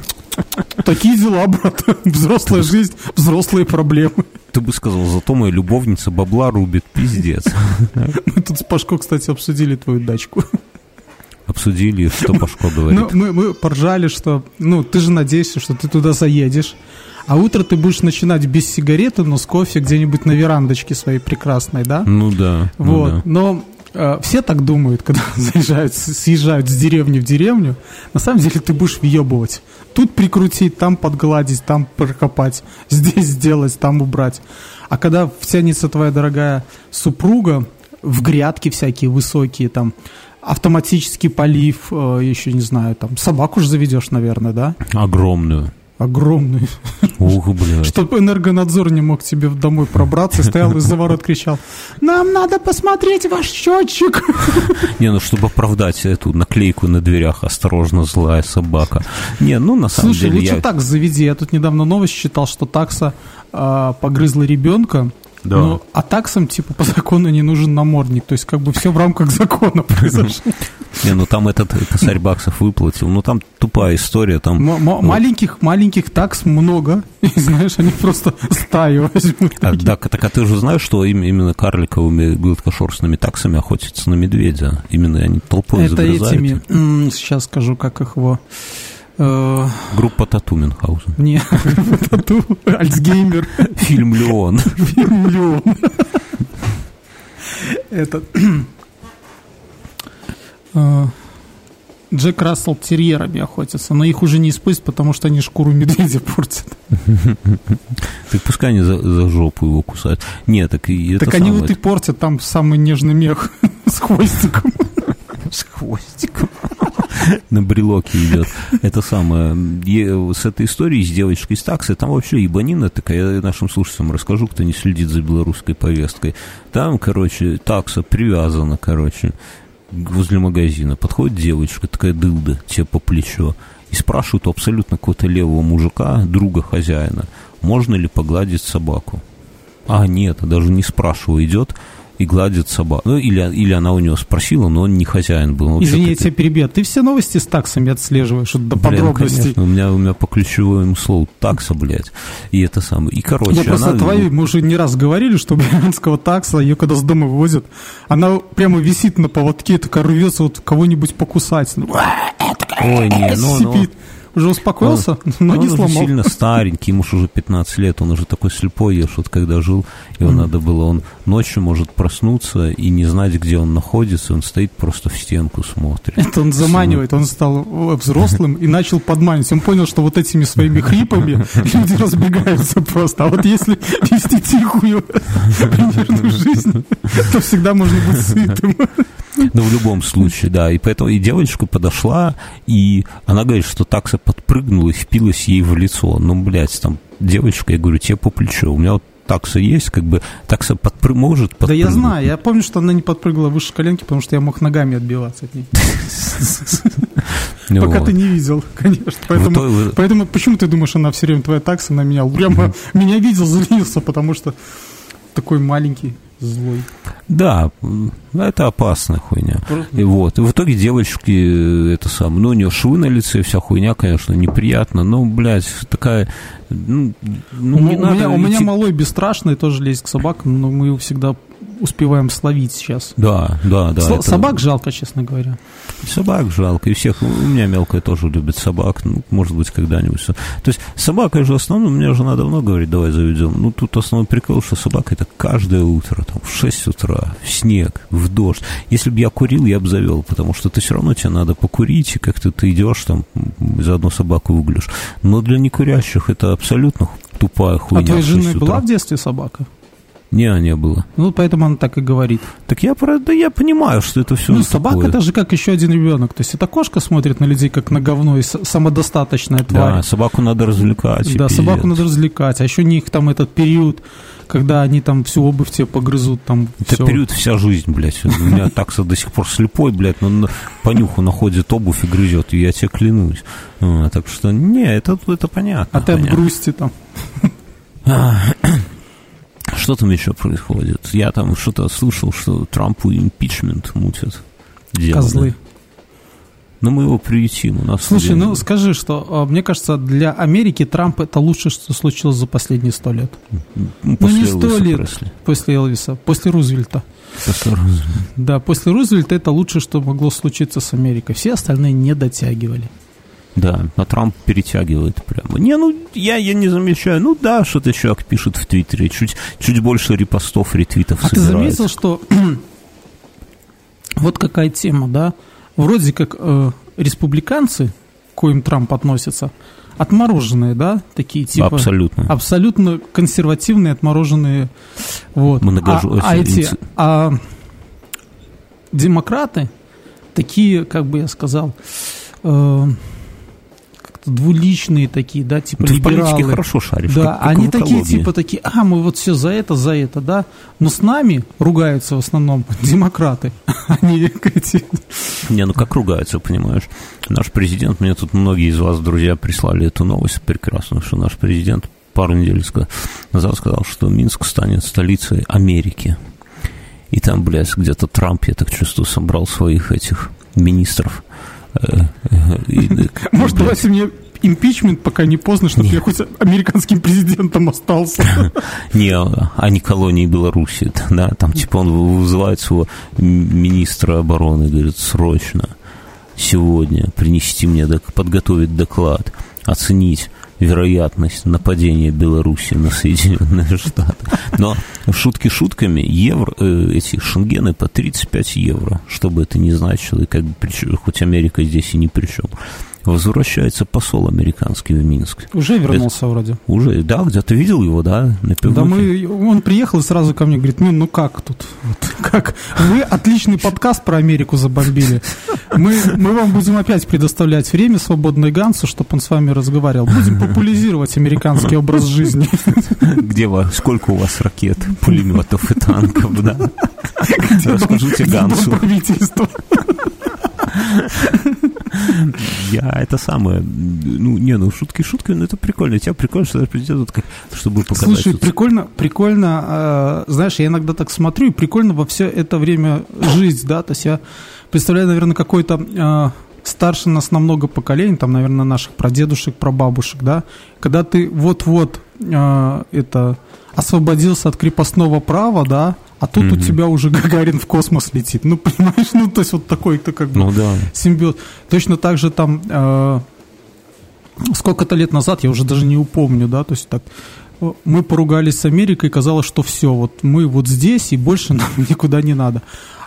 Такие дела, брат. [LAUGHS] Взрослая жизнь, взрослые проблемы. Ты бы сказал, зато моя любовница бабла рубит, пиздец. [LAUGHS] Мы тут с Пашко, кстати, обсудили твою дачку. Обсудили, что Пашко Ну, говорит. мы, мы поржали, что, ну, ты же надеешься, что ты туда заедешь, а утро ты будешь начинать без сигареты, но с кофе где-нибудь на верандочке своей прекрасной, да? Ну да, ну Вот, да. но все так думают, когда [LAUGHS] заезжают, съезжают с деревни в деревню. На самом деле ты будешь въебывать. Тут прикрутить, там подгладить, там прокопать, [LAUGHS] здесь сделать, там убрать. А когда втянется твоя дорогая супруга в грядки всякие высокие, там автоматический полив, э, еще не знаю, там собаку же заведешь, наверное, да? Огромную. Огромную. Ух, блядь. Чтобы энергонадзор не мог тебе домой пробраться, стоял из-за ворот, кричал, нам надо посмотреть ваш счетчик. Не, ну, чтобы оправдать эту наклейку на дверях «Осторожно, злая собака». Не, ну, на самом Слушай, деле, лучше я... так заведи. Я тут недавно новость читал, что такса а, погрызла ребенка, Да. Ну, а таксам, типа, по закону не нужен намордник. То есть, как бы все в рамках закона [LAUGHS] произошло. Не, ну там этот косарь баксов выплатил. Ну там тупая история. Там, маленьких, маленьких такс много. И, знаешь, они просто стаю возьмут. А, да, так а ты же знаешь, что им- именно карликовыми гладкошерстными таксами охотятся на медведя? Именно они толпой Это загрызают. этими, сейчас скажу, как их его... э, Группа Тату Мюнхгаузен. [LAUGHS] Не, тату, [LAUGHS] Альцгеймер, Фильм «Леон». [LAUGHS] фильм «Леон». Этот... э, Джек Рассел терьерами охотится, но их уже не используют, потому что они шкуру медведя портят. Так пускай они за, за жопу его кусают. Нет, так и это так они вот и портят, там самый нежный мех с хвостиком. с хвостиком. [LAUGHS] На брелоке идет. Это самое. С этой историей с девочкой из таксы, там вообще ебанина такая, я нашим слушателям расскажу, кто не следит за белорусской повесткой. Там, короче, такса привязана, короче, возле магазина. Подходит девочка, такая дылда, тебе по плечо, и спрашивают абсолютно какого-то левого мужика, друга хозяина, можно ли погладить собаку. А, нет, даже не спрашиваю, идет и гладит собаку. Ну, или, или она у него спросила, но он не хозяин был. Он Извини, я тебя перебью. Ты все новости с таксами отслеживаешь вот до Блин, подробностей. конечно, у меня, у меня по ключевому слову такса, блядь. И это самое. И, короче, Я просто она- твою, мы уже не раз говорили, что брянского такса, ее когда с дома вывозят, она прямо висит на поводке, такая рвется вот кого-нибудь покусать. Ну, Ой, не, ну, ну. Уже успокоился, но он не уже сломал. сильно старенький, ему уже 15 лет, он уже такой слепой, ешь, вот когда жил, его надо было, он ночью может проснуться и не знать, где он находится, он стоит просто в стенку смотрит. Это он заманивает, он стал взрослым и начал подманивать. Он понял, что вот этими своими хрипами люди разбегаются просто. А вот если вести тихую примерную жизнь, то всегда можно быть сытым. Ну, в любом случае, да. И поэтому и девочка подошла, и она говорит, что такса подпрыгнула и впилась ей в лицо. Ну, блядь, там, девочка, я говорю, тебе по плечу. У меня вот такса есть, как бы, такса подпры... может Да подпрыгнуть. я знаю, я помню, что она не подпрыгала выше коленки, потому что я мог ногами отбиваться от ней. [LAUGHS] Пока ты не видел, конечно. Поэтому почему ты думаешь, она все время твоя такса на меня? Прямо [LAUGHS] меня видел, злился, потому что такой маленький, злой. Да, это опасная хуйня. И вот. И в итоге девочки, э, это сам, ну, у нее швы на лице, вся хуйня, конечно, неприятно, но, блядь, такая, ну, ну, у, не у надо меня, у меня идти- малой бесстрашный, тоже лезет к собакам, но мы его всегда успеваем словить сейчас. Да, да, да. Сло- это- Собак жалко, честно говоря. Собак жалко, и всех, у меня мелкая тоже любит собак, ну, может быть, когда-нибудь. То есть собака же основном, мне жена давно говорит, давай заведем. Ну, тут основной прикол, что собака это каждое утро, там, в 6 утра, в снег, в дождь. Если бы я курил, я бы завел, потому что ты все равно тебе надо покурить, и как-то ты идешь там, заодно собаку выглядишь. Но для некурящих это абсолютно тупая хуйня. а твоей в 6 жены была в детстве собака? Не, не было. Ну, поэтому она так и говорит. Так я, про- да я понимаю, что это все Ну, собака это же как еще один ребенок. То есть эта кошка смотрит на людей как на говно и самодостаточная тварь. Да, собаку надо развлекать. Да, пиздец. собаку надо развлекать. А еще у них там этот период, когда они там всю обувь тебе погрызут, там Это всё. период вся жизнь, блядь. У меня такса до сих пор слепой, блядь, но на- по нюху находит обувь и грызет, и я тебе клянусь. А, так что, не, это, это понятно. А ты от грусти там. [CLEARS THROAT] [CLEARS THROAT] Что там еще происходит? Я там что-то слышал, что Трампу импичмент мутят. Дело, Козлы. да. Но мы его приютим. У нас Слушай, ну скажи, что а, мне кажется, для Америки Трамп это лучшее, что случилось за последние сто лет. ну, Ну после не сто лет Пресли. после Элвиса, после Рузвельта. После Рузвельта. Да, после Рузвельта это лучшее, что могло случиться с Америкой. Все остальные не дотягивали. Да, а Трамп перетягивает прямо. Не, ну, я, я не замечаю. Ну да, что-то человек пишет в Твиттере. Чуть, чуть больше репостов, ретвитов А ты собирает. заметил, что [CLEARS THROAT] вот какая тема, да? Вроде как э, республиканцы, к коим Трамп относится, отмороженные, да, такие типа... Абсолютно. Абсолютно консервативные, отмороженные. Вот. Многожу- А, а эти... инци- а демократы такие, как бы я сказал, э, двуличные такие, да, типа Ты в политике либералы. хорошо шаришь. Да, как- они в такие типа такие, а мы вот все за это, за это, да. Но с нами ругаются в основном [LAUGHS] демократы, [LAUGHS] они эти. Не, ну как ругаются, понимаешь? Наш президент, мне тут многие из вас, друзья, прислали эту новость прекрасную, что наш президент пару недель назад сказал, что Минск станет столицей Америки. И там, блядь, где-то Трамп, я так чувствую, собрал своих этих министров. Э, э, Может, давайте мне импичмент, пока не поздно, чтобы я хоть американским президентом остался. [LAUGHS] Не, а не колонии Беларуси, да, там типа он вызывает своего министра обороны, говорит, срочно, сегодня принести мне, подготовить доклад, оценить вероятность нападения Беларуси на Соединенные [LAUGHS] Штаты. Но шутки шутками, евро, э, эти шенгены по 35 евро, что бы это ни значило, и как бы, хоть Америка здесь и ни при чем возвращается посол американский в Минск. Уже вернулся Это, вроде. Уже, да, где-то видел его, да, на Да, мы, он приехал и сразу ко мне говорит, ну, ну как тут, вот, как, вы отличный подкаст про Америку забомбили. Мы, мы вам будем опять предоставлять время свободной Гансу, чтобы он с вами разговаривал. Будем популяризировать американский образ жизни. Где вас, сколько у вас ракет, пулеметов и танков, да? Расскажите Гансу. Я это самое, ну, не, ну, шутки шутками, но это прикольно. Тебя прикольно, что президент, как, чтобы показать. Слушай, прикольно, прикольно, э, знаешь, я иногда так смотрю, и прикольно во все это время жить, да, то есть я представляю, наверное, какой-то э, старше нас намного поколений, там, наверное, наших прадедушек, прабабушек, да, когда ты вот-вот э, это освободился от крепостного права, да, а тут mm-hmm. у тебя уже [LAUGHS] Гагарин в космос летит. Ну, понимаешь, ну, то есть вот такой-то как бы ну, да. симбиоз. Точно так же там э, сколько-то лет назад, я уже даже не упомню, да, то есть так, мы поругались с Америкой, казалось, что все, вот мы вот здесь, и больше [LAUGHS] нам никуда не надо.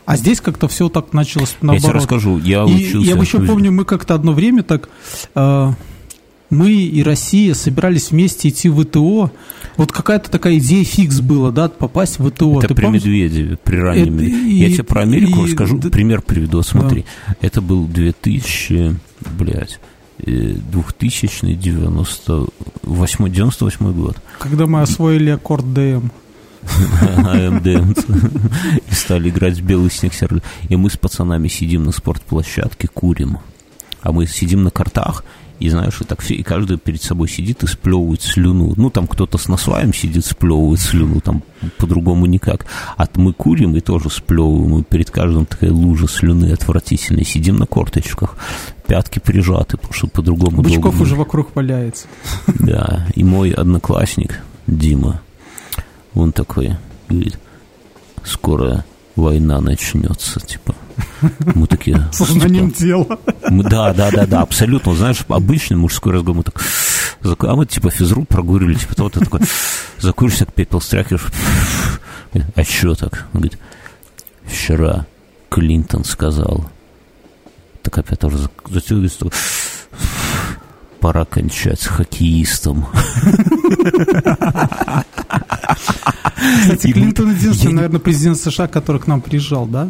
А здесь как-то все так началось наоборот. Я тебе расскажу, я учился... И, я еще помню, мы как-то одно время так... Э, мы и Россия собирались вместе идти в ВТО. Вот какая-то такая идея фикс была, да, попасть в ВТО. Это Ты при помнишь? Медведеве, при раннем. Это, Я и, тебе про Америку и, расскажу, да, пример приведу. Смотри, да. это был 2000, блядь, 2098 98 год. Когда мы освоили аккорд ДМ. АМД. И стали играть в белый снег сервер. И мы с пацанами сидим на спортплощадке, курим. А мы сидим на картах, и знаешь, и так все, и каждый перед собой сидит и сплевывает слюну. Ну, там кто-то с насваем сидит, сплевывает слюну, там по-другому никак. А мы курим и тоже сплевываем, и перед каждым такая лужа слюны отвратительная. Сидим на корточках, пятки прижаты, потому что по-другому Бычков долго... уже вокруг валяется. [LAUGHS] Да, и мой одноклассник Дима, он такой говорит, скоро война начнется, типа. Мы такие... [LAUGHS] Сознанием типа, дела. Мы, да, да, да, да, абсолютно. Знаешь, обычный мужской разговор, мы так... А мы типа физру прогурили, типа того, ты такой закуришься, как пепел стряхиваешь. А что так? Он говорит, вчера Клинтон сказал. Так опять тоже затягивается. Пора кончать с хоккеистом. Кстати, Клинтон единственный, наверное, президент США, который к нам приезжал, да?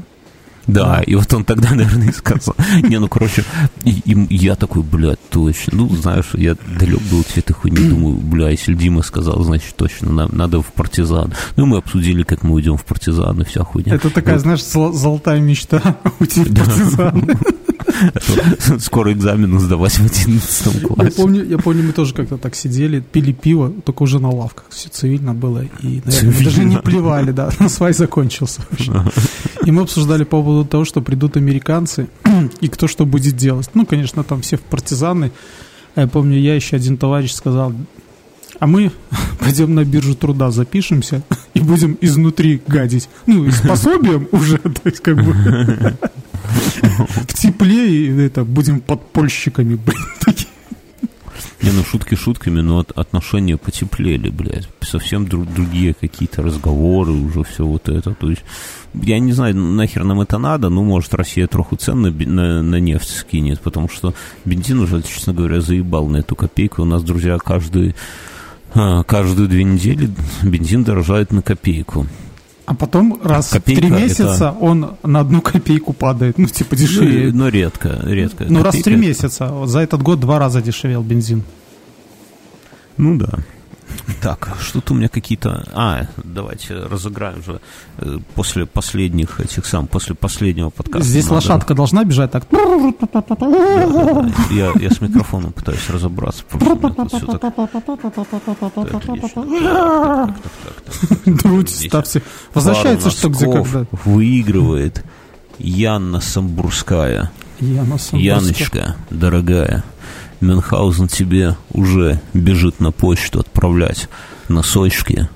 Да, и вот он тогда, [LAUGHS] наверное, и сказал. Не, ну, короче, и, и я такой, блядь, точно. Ну, знаешь, я далек был от этой хуйни, [CLEARS THROAT] думаю, бля, если Дима сказал, значит, точно, нам надо в партизан. Ну, мы обсудили, как мы уйдем в партизан и вся хуйня. Это такая, вот. знаешь, золотая мечта [LAUGHS] уйти в партизан. [LAUGHS] Скоро экзамены сдавать в 11 классе. Я помню, я помню, мы тоже как-то так сидели, пили пиво, только уже на лавках. Все цивильно было. И, наверное, даже не плевали, да. Свай закончился. И мы обсуждали по поводу того, что придут американцы, [CLEARS THROAT] и кто что будет делать. Ну, конечно, там все в партизаны. А я помню, я еще один товарищ сказал, а мы [LAUGHS] пойдем на биржу труда, запишемся и будем изнутри гадить. Ну, и с пособием [LAUGHS] уже, то есть как бы [LAUGHS] в тепле и это будем подпольщиками, блин, Не, ну шутки шутками, но от, отношения потеплели, блядь. Совсем друг, другие какие-то разговоры, уже все вот это. То есть, я не знаю, нахер нам это надо, ну, может, Россия троху цен на, на, на нефть скинет, потому что бензин уже, честно говоря, заебал на эту копейку. У нас, друзья, каждый, а, каждые две недели бензин дорожает на копейку. А потом раз Копейка в три месяца это... он на одну копейку падает, ну, типа дешевеет. Ну, но редко, редко. Ну, раз в три месяца. За этот год два раза дешевел бензин. Ну, да. Так, что-то у меня какие-то... А, давайте разыграем же э, после последних этих сам, после последнего подкаста. Здесь надо... лошадка должна бежать так. Да, да, я, я с микрофоном пытаюсь разобраться. Друзья, [LAUGHS] ставьте. Возвращается что где когда. Выигрывает Янна Самбурская. Яна Самбурская. Яночка, дорогая. Мюнхгаузен тебе уже бежит на почту отправлять носочки.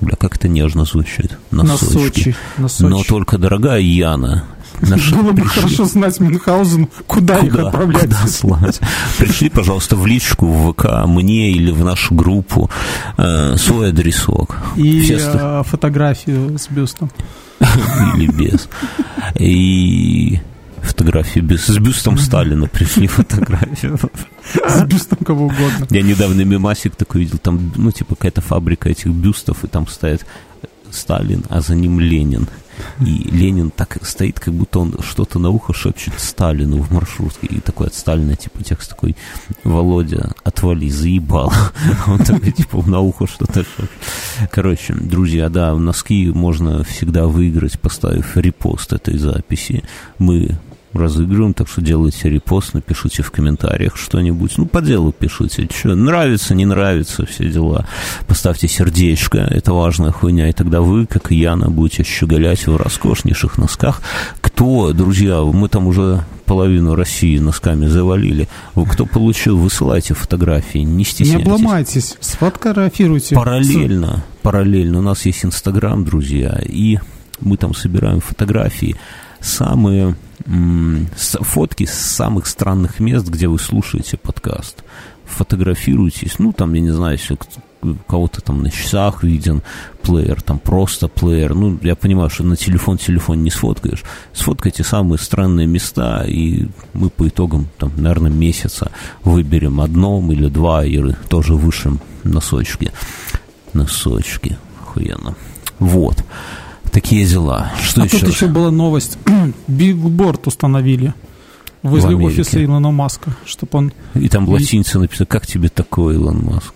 Бля, как это нежно звучит. Носочки. На Сочи. Но только, дорогая Яна, Наши Было бы пришли... хорошо знать Мюнхгаузен, куда, куда их отправлять. Куда слать. Пришли, пожалуйста, в личку, в ВК, мне или в нашу группу э, свой адресок. И Все... э, фотографию с бюстом. [LAUGHS] Или без. И фотографии без, с бюстом Сталина пришли [LAUGHS] фотографию. С бюстом кого угодно. Я недавно мемасик такой видел, там, ну, типа, какая-то фабрика этих бюстов, и там стоит Сталин, а за ним Ленин. И Ленин так стоит, как будто он что-то на ухо шепчет Сталину в маршрутке. И такой от Сталина, типа, текст такой, Володя, отвали, заебал. [LAUGHS] Он такой, типа, на ухо что-то шепчет. Короче, друзья, да, носки можно всегда выиграть, поставив репост этой записи. Мы разыгрываем, так что делайте репост, напишите в комментариях что-нибудь. Ну, по делу пишите. Что, нравится, не нравится, все дела. Поставьте сердечко, это важная хуйня. И тогда вы, как и Яна, будете щеголять в роскошнейших носках. Кто, друзья, мы там уже половину России носками завалили. Кто получил, высылайте фотографии, не стесняйтесь. Не обломайтесь, сфотографируйте. Параллельно, параллельно. У нас есть Инстаграм, друзья, и мы там собираем фотографии самые фотки с самых странных мест, где вы слушаете подкаст. Фотографируйтесь, ну, там, я не знаю, если кого-то там на часах виден плеер, там просто плеер. Ну, я понимаю, что на телефон телефон не сфоткаешь. Сфоткайте самые странные места, и мы по итогам, там, наверное, месяца выберем одно или два, и тоже вышим носочки. Носочки. Охуенно. Вот. Такие дела. Что а еще? тут еще была новость. [CLEARS THROAT] Билборд установили возле в офиса Илона Маска, чтобы он... И там латиница написано, как тебе такое, Илон Маск?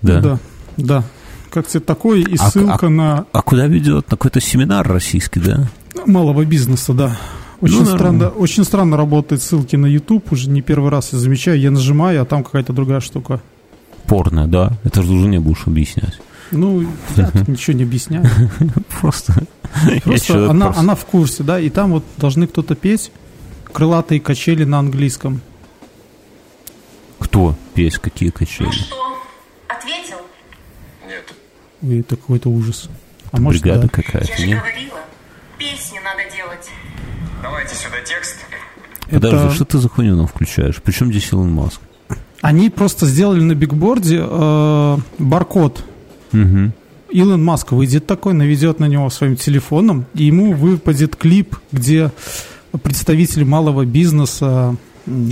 Да. Да, да. Как тебе такое, и а, ссылка а, на... А куда ведет? На какой-то семинар российский, да? Малого бизнеса, да. Очень, ну, странно, очень странно работают ссылки на YouTube, уже не первый раз я замечаю, я нажимаю, а там какая-то другая штука. Порно, да? Это же уже не будешь объяснять. Ну, я тут ничего не объясняю. [LAUGHS] Просто. Просто она, она в курсе, да, и там вот должны кто-то петь крылатые качели на английском. Кто петь? Какие качели? Ну что, ответил? Нет. Ой, это какой-то ужас. А может, бригада да. какая-то, Я же говорила, песни надо делать. Давайте сюда текст. Подожди, это... что ты за хуйню нам включаешь? Причем здесь Илон Маск? Они просто сделали на бигборде э, баркод Угу. Илон Маск выйдет такой, наведет на него своим телефоном, и ему выпадет клип, где представители малого бизнеса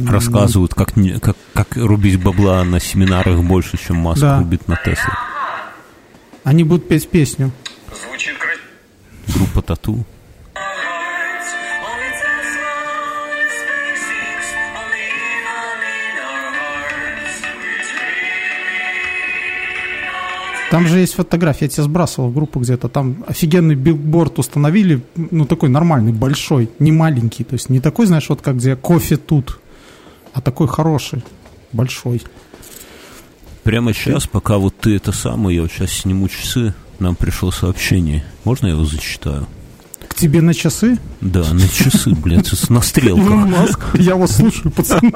рассказывают, как, как, как рубить бабла на семинарах больше, чем Маск да. рубит на Тесле. Они будут петь песню. Звучит. Группа Тату. Там же есть фотография, я тебе сбрасывал в группу где-то. Там офигенный билборд установили, ну, такой нормальный, большой, не маленький. То есть не такой, знаешь, вот как где кофе тут, а такой хороший, большой. Прямо сейчас, пока вот ты это самое, я вот сейчас сниму часы, нам пришло сообщение. Можно я его зачитаю? К тебе на часы? Да, на часы, блядь, на стрелках. Я вас слушаю, пацаны.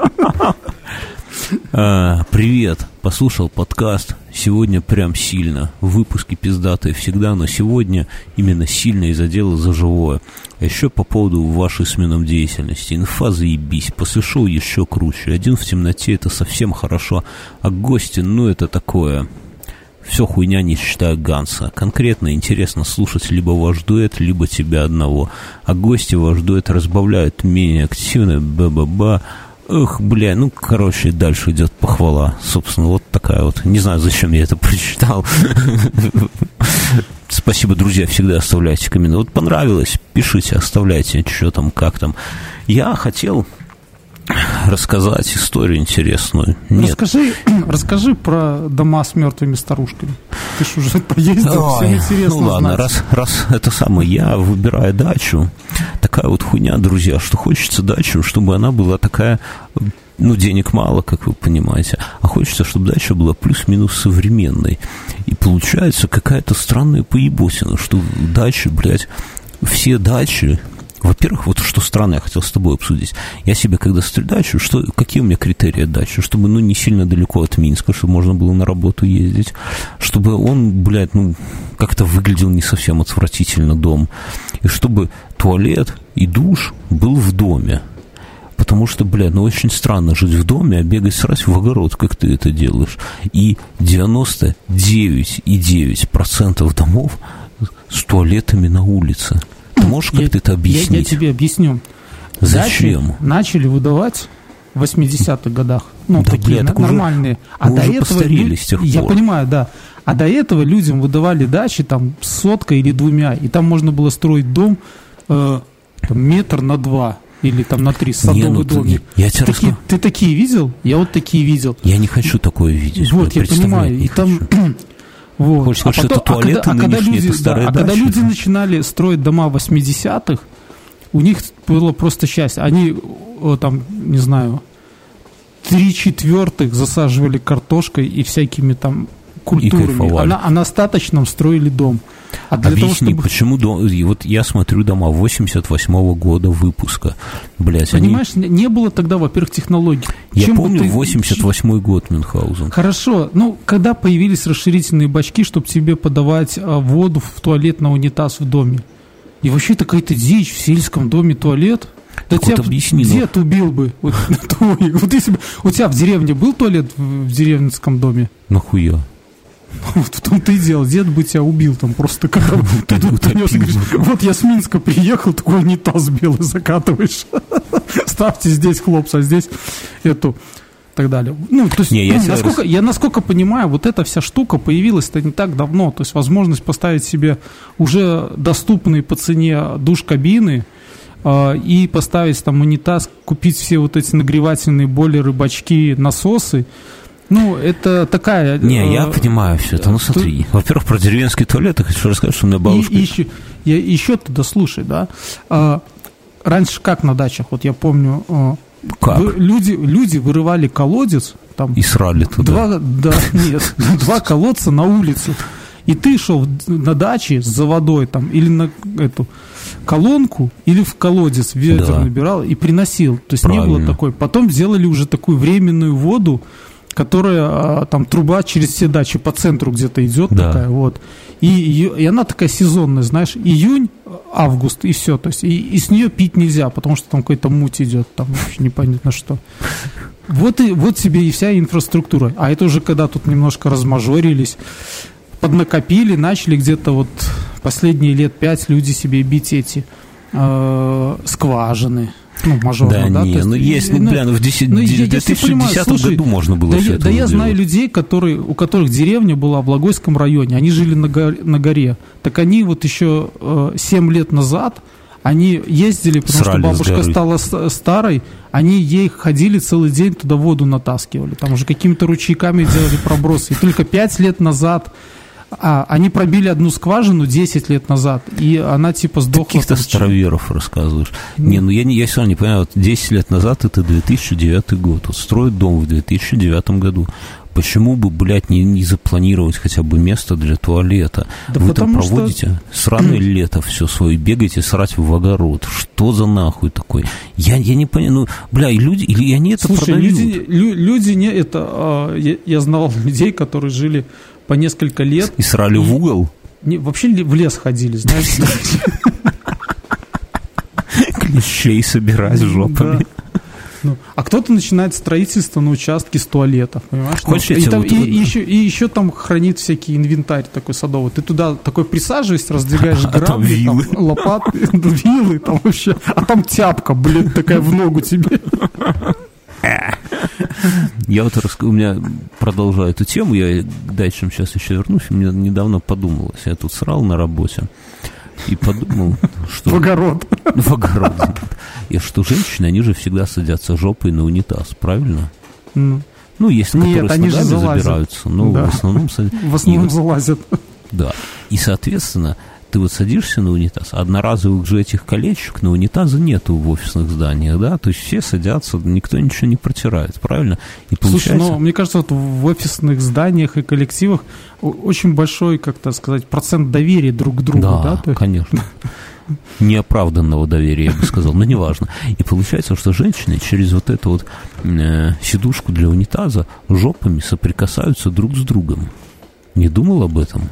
А, привет, послушал подкаст. Сегодня прям сильно. Выпуски пиздатые всегда, но сегодня именно сильно из-за дела за живое. А еще по поводу вашей сменом деятельности. Инфа заебись. После шоу еще круче. Один в темноте это совсем хорошо. А гости, ну это такое. Все хуйня, не считая Ганса. Конкретно интересно слушать либо ваш дуэт, либо тебя одного. А гости ваш дуэт разбавляют менее активно, ба-ба-ба. Эх, бля, ну, короче, дальше идет похвала. Собственно, вот такая вот. Не знаю, зачем я это [LAUGHS] прочитал. Спасибо, друзья, всегда оставляйте комменты. Вот понравилось, пишите, оставляйте, что там, как там. Я хотел рассказать историю интересную. Нет. Расскажи, [CLEARS THROAT] расскажи про дома с мертвыми старушками. Ты ж уже [LAUGHS] поездил, Ой, всем интересно ну ладно, знать. раз, раз это самое, я выбираю дачу, такая вот хуйня, друзья, что хочется дачу, чтобы она была такая, ну, денег мало, как вы понимаете, а хочется, чтобы дача была плюс-минус современной. И получается какая-то странная поебосина, что дачи, блядь, все дачи, во-первых, вот что странно, я хотел с тобой обсудить. Я себе, когда строю дачу, что, какие у меня критерии дачи? Чтобы, ну, не сильно далеко от Минска, чтобы можно было на работу ездить. Чтобы он, блядь, ну, как-то выглядел не совсем отвратительно дом. И чтобы туалет и душ был в доме. Потому что, блядь, ну очень странно жить в доме, а бегать срать в огород, как ты это делаешь. И 99,9% домов с туалетами на улице. Ты можешь Я- как-то это я, я объяснить? тебе объясню. Зачем? Дачи начали выдавать в 80-х годах. Ну, Да, такие бля, так уже- нормальные. уже постарели лю- с тех Я пор. понимаю, да. А до этого людям выдавали дачи там соткой или двумя. И там можно было строить дом э, там, метр на два или там на три садовый Не, ну ты- домик. я тебе такие, расскажу. Ты такие видел? Я вот такие видел. Я не хочу такое видеть. Вот, я понимаю. не И там... [CLEARS THROAT] Вот. Хочешь сказать, что это а когда, туалеты а когда нынешние, люди, это старые да, а когда люди начинали строить дома 80-х, у них было просто счастье. Они о, там, не знаю, три четвертых засаживали картошкой и всякими там культурами, кайфовали. а на, а на остаточном строили дом. А для того, Объясни, чтобы... почему дом... и вот я смотрю дома 88 года выпуска. Блять, они... Понимаешь, не- не было тогда, во-первых, технологий. Я Чем помню ты- 88 год Мюнхгаузен. Хорошо, ну, когда появились расширительные бачки, чтобы тебе подавать а, воду в туалет на унитаз в доме? И вообще это какая-то дичь в сельском доме туалет. Да Так тебя вот объясни, ну. дед убил бы. Вот. [LAUGHS] Вот если бы у тебя в деревне был туалет в деревенском доме, Нахуя? Вот в том-то и дело, дед бы тебя убил там просто, когда [LAUGHS] ты тут принес вот я с Минска приехал, такой унитаз белый закатываешь. [LAUGHS] Ставьте здесь хлопца, а здесь эту так далее. Ну, то есть, Не, я ну, насколько, я насколько понимаю, вот эта вся штука появилась-то не так давно. То есть возможность поставить себе уже доступные по цене душ-кабины, а, и поставить там унитаз, купить все вот эти нагревательные бойлеры, бачки, насосы. Ну, это такая... Не, я э, понимаю все это. Ну, смотри. Во-первых, про деревенский туалет я хочу рассказать, что у меня бабушка... и, еще, я, еще ты дослушай, да. А, раньше как на дачах, вот я помню, а, Как? вы- люди, люди вырывали колодец, там И срали туда. два, да, нет, [LAUGHS] два колодца на улицу. И ты шел на даче за водой там или на эту колонку, или в колодец ведер Да. набирал и приносил. То есть не было Правильно. такой. Потом сделали уже такую временную воду, которая а, там труба через все дачи по центру где-то идет Да. такая вот. И, и она такая сезонная, знаешь, июнь, август и все. То есть и, и с нее пить нельзя, потому что там какой-то муть идет, там вообще непонятно что. Вот, и, вот тебе и вся инфраструктура. А это уже когда тут немножко размажорились, поднакопили, начали где-то вот последние лет пять люди себе бить эти э, скважины. Ну, мажорно, Да, да? не, есть, ну есть, и- ну, бля, ну в 10 ну, я- я всё 2010 понимаю, слушай, году можно было да, все я, это да я знаю людей, которые, у которых деревня была в Благойском районе, они жили на, гор- на горе. Так они вот еще э, 7 лет назад, они ездили, потому Срали что бабушка стала старой, они ей ходили целый день туда воду натаскивали. Там уже какими-то ручейками делали пробросы. И только 5 лет назад а, они пробили одну скважину 10 лет назад, и она типа сдохла. Каких-то староверов рассказываешь. Не, ну я, не, я все равно не понимаю, вот 10 лет назад это 2009 год, вот строят дом в 2009 году. Почему бы, блядь, не, не запланировать хотя бы место для туалета? Да Вы там потому что- проводите сраное [CLEARS THROAT] лето все свое, бегаете срать в огород. Что за нахуй такой? Я, я не понимаю, ну, бля, и люди, или они это Слушай, продают? люди, лю- люди не это. а, я, я знал [LAUGHS] людей, которые жили по несколько лет. И срали в угол? Не, вообще в лес ходили, знаешь? Клещей собирать жопами. Ну, а кто-то начинает строительство на участке с туалетов, понимаешь? Ну, Хочешь, и, там- вот- и- и еще, и еще там хранит всякий инвентарь такой садовый. Ты туда такой присаживаешься, раздвигаешь [LAUGHS] А грабли, там, лопаты, [LAUGHS] вилы, там вообще. А там тяпка, блин, такая в ногу тебе. [LAUGHS] Я вот рас- у меня продолжаю эту тему, я к дальшим сейчас еще вернусь, мне недавно подумалось, я тут срал на работе и подумал, что... В огород. [LAUGHS] В огород. И что женщины, они же всегда садятся жопой на унитаз, правильно? Ну, Ну, есть, Нет, которые они с ногами забираются, но Да. [LAUGHS] в основном... В основном залазят. Да. И, соответственно, ты вот садишься на унитаз, а одноразовых же этих колечек на унитазы нету в офисных зданиях, да, то есть все садятся, никто ничего не протирает, правильно? И Слушай, получается... ну, мне кажется, вот в офисных зданиях и коллективах очень большой, как то сказать, процент доверия друг к другу, да? Да, То есть- конечно. Неоправданного доверия, я бы сказал, но неважно. И получается, что женщины через вот эту вот э, сидушку для унитаза жопами соприкасаются друг с другом. Не думал об этом?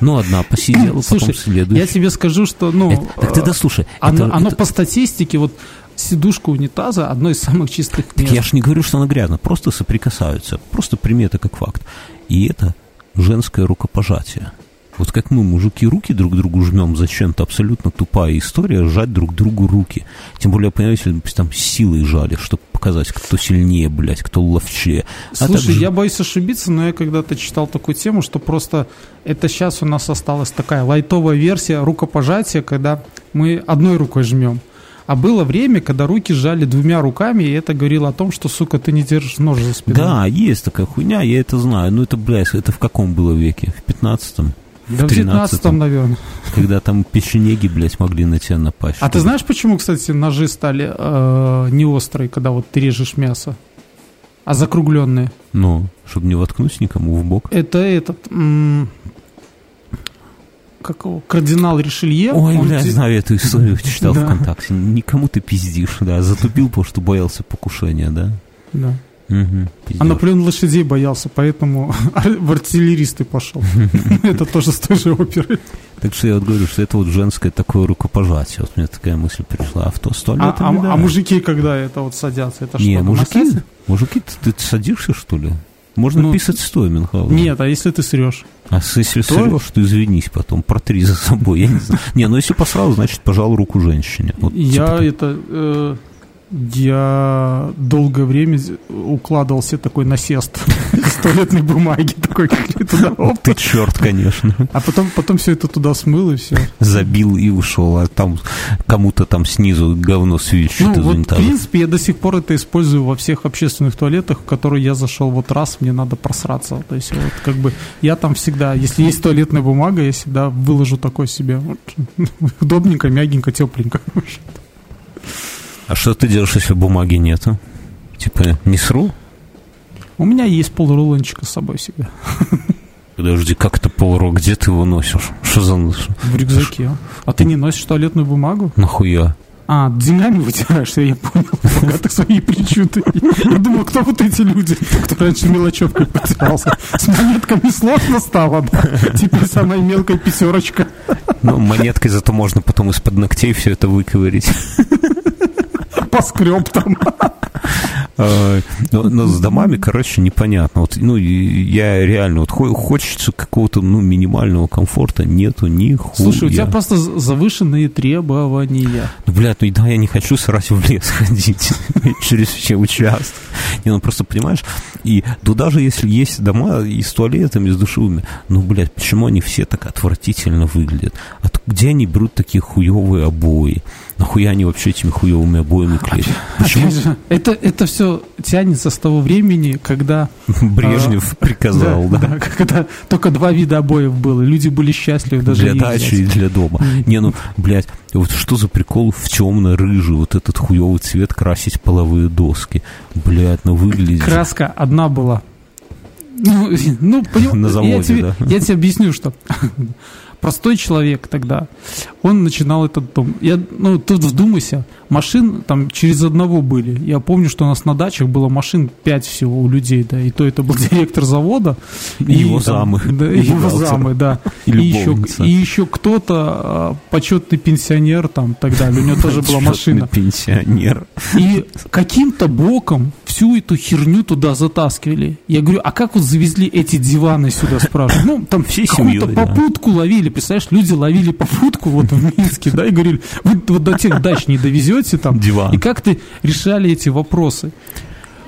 Ну, одна посидела, Слушай, потом следующая. я тебе скажу, что, ну, Это- так ты э, дослушай. оно, это- оно это- по статистике, вот сидушка унитаза одно из самых чистых Так мест. я же не говорю, что она грязна, просто соприкасаются. Просто прими это как факт. И это женское рукопожатие. Вот как мы, мужики, руки друг другу жмем, зачем-то абсолютно тупая история, сжать друг другу руки. Тем более, понимаете, там силой жали, чтобы показать, кто сильнее, блядь, кто ловчее. А Слушай, также- я боюсь ошибиться, но я когда-то читал такую тему, что просто это сейчас у нас осталась такая лайтовая версия рукопожатия, когда мы одной рукой жмем. А было время, когда руки сжали двумя руками, и это говорило о том, что, сука, ты не держишь нож за спиной. Да, есть такая хуйня, я это знаю. Ну, это, блядь, это в каком было веке? В 15-м? Да в 13-м? 19 наверное. Когда там печенеги, блядь, могли на тебя напасть. А ты знаешь, почему, кстати, ножи стали э, не острые, когда вот ты режешь мясо, а закругленные? Ну, чтобы не воткнуть никому в бок. Это этот... м, как его? Кардинал Ришелье. Ой, он бля, те- знаю эту историю, [LAUGHS] читал. ВКонтакте. Никому ты пиздишь, да. Затупил, потому что боялся покушения, да? Да. Угу, А Наполеон лошадей боялся, поэтому [LAUGHS] в артиллеристы пошел. [LAUGHS] Это тоже с той же оперы. Так что я вот говорю, что это вот женское такое рукопожатие. Вот мне такая мысль пришла. А в то с А, туалетами, а- да. а мужики, когда это вот садятся, это Не, что? мужики, массаж? мужики, ты, садишься, что ли? Можно Ну, писать стоя, Мюнхгаузен. Нет, а если ты срешь? А если То- срешь, то извинись потом, протри за собой, я не знаю. Не, ну если посрал, значит, пожал руку женщине. Вот, Я типа, это... э, я долгое время укладывал себе такой насест [LAUGHS] из туалетной бумаги, такой туда, оп. ты черт, конечно. а потом, потом все это туда смыл и все. Забил и ушел, а там кому-то там снизу говно свищет Ну, из вот, в принципе, я до сих пор это использую во всех общественных туалетах, в которые я зашел вот раз, мне надо просраться. То есть, вот, как бы, я там всегда, если есть туалетная бумага, я всегда выложу такой себе. Вот, [LAUGHS] удобненько, мягенько, тепленько. А что ты делаешь, если бумаги нету? Типа, не сру? У меня есть полрулончика с собой всегда. Подожди, как это полро? Где ты его носишь? Что за нос? В рюкзаке. А ты не носишь туалетную бумагу? Нахуя? А, деньгами вытираешь, я понял. Богатых свои причуды. Я думал, кто вот эти люди, кто раньше мелочевкой потирался. С монетками сложно стало, да? Теперь самая мелкая пятерочка. Ну, монеткой зато можно потом из-под ногтей все это выковырить. Поскреб там. Но, с домами, короче, непонятно. Вот, ну, я реально, вот хо- хочется какого-то, ну, минимального комфорта, нету ни хуя. Слушай, у тебя просто завышенные требования. Ну, блядь, ну, да, я не хочу срать в лес [LAUGHS] ходить [LAUGHS] через все участки. Не, ну, просто, понимаешь, и ну, даже если есть дома и с туалетами, и с душевыми, ну, блядь, почему они все так отвратительно выглядят? А где они берут такие хуевые обои? Нахуя они вообще этими хуевыми обоями клеят? Почему же, это, это все тянется с того времени, когда... [LAUGHS] Брежнев приказал, да? Когда только два вида обоев было. Люди были счастливы даже для дачи и взять. для дома. Не, ну, блядь, вот что за прикол в темно-рыжий вот этот хуевый цвет красить половые доски? Блядь, ну выглядит... Краска одна была. Ну, [LAUGHS] ну поним- На заводе, я тебе, да. я тебе объясню, что [LAUGHS] простой человек тогда, он начинал этот дом. Я, ну, тут вдумайся, машин там через одного были. Я помню, что у нас на дачах было машин пять всего у людей, да, и то это был [LAUGHS] директор завода. И его замы. Да, И и его замы, да. И И еще, и еще кто-то, а, почетный пенсионер там, и так далее. У него тоже была машина. пенсионер. И каким-то боком всю эту херню туда затаскивали. Я говорю, а как вот завезли эти диваны сюда, спрашиваю? Ну, там Всей какую-то да. попутку ловили, представляешь, люди ловили попутку вот в Минске, да, и говорили, вы вот до тех дач не довезете там. Диван. И как ты решали эти вопросы?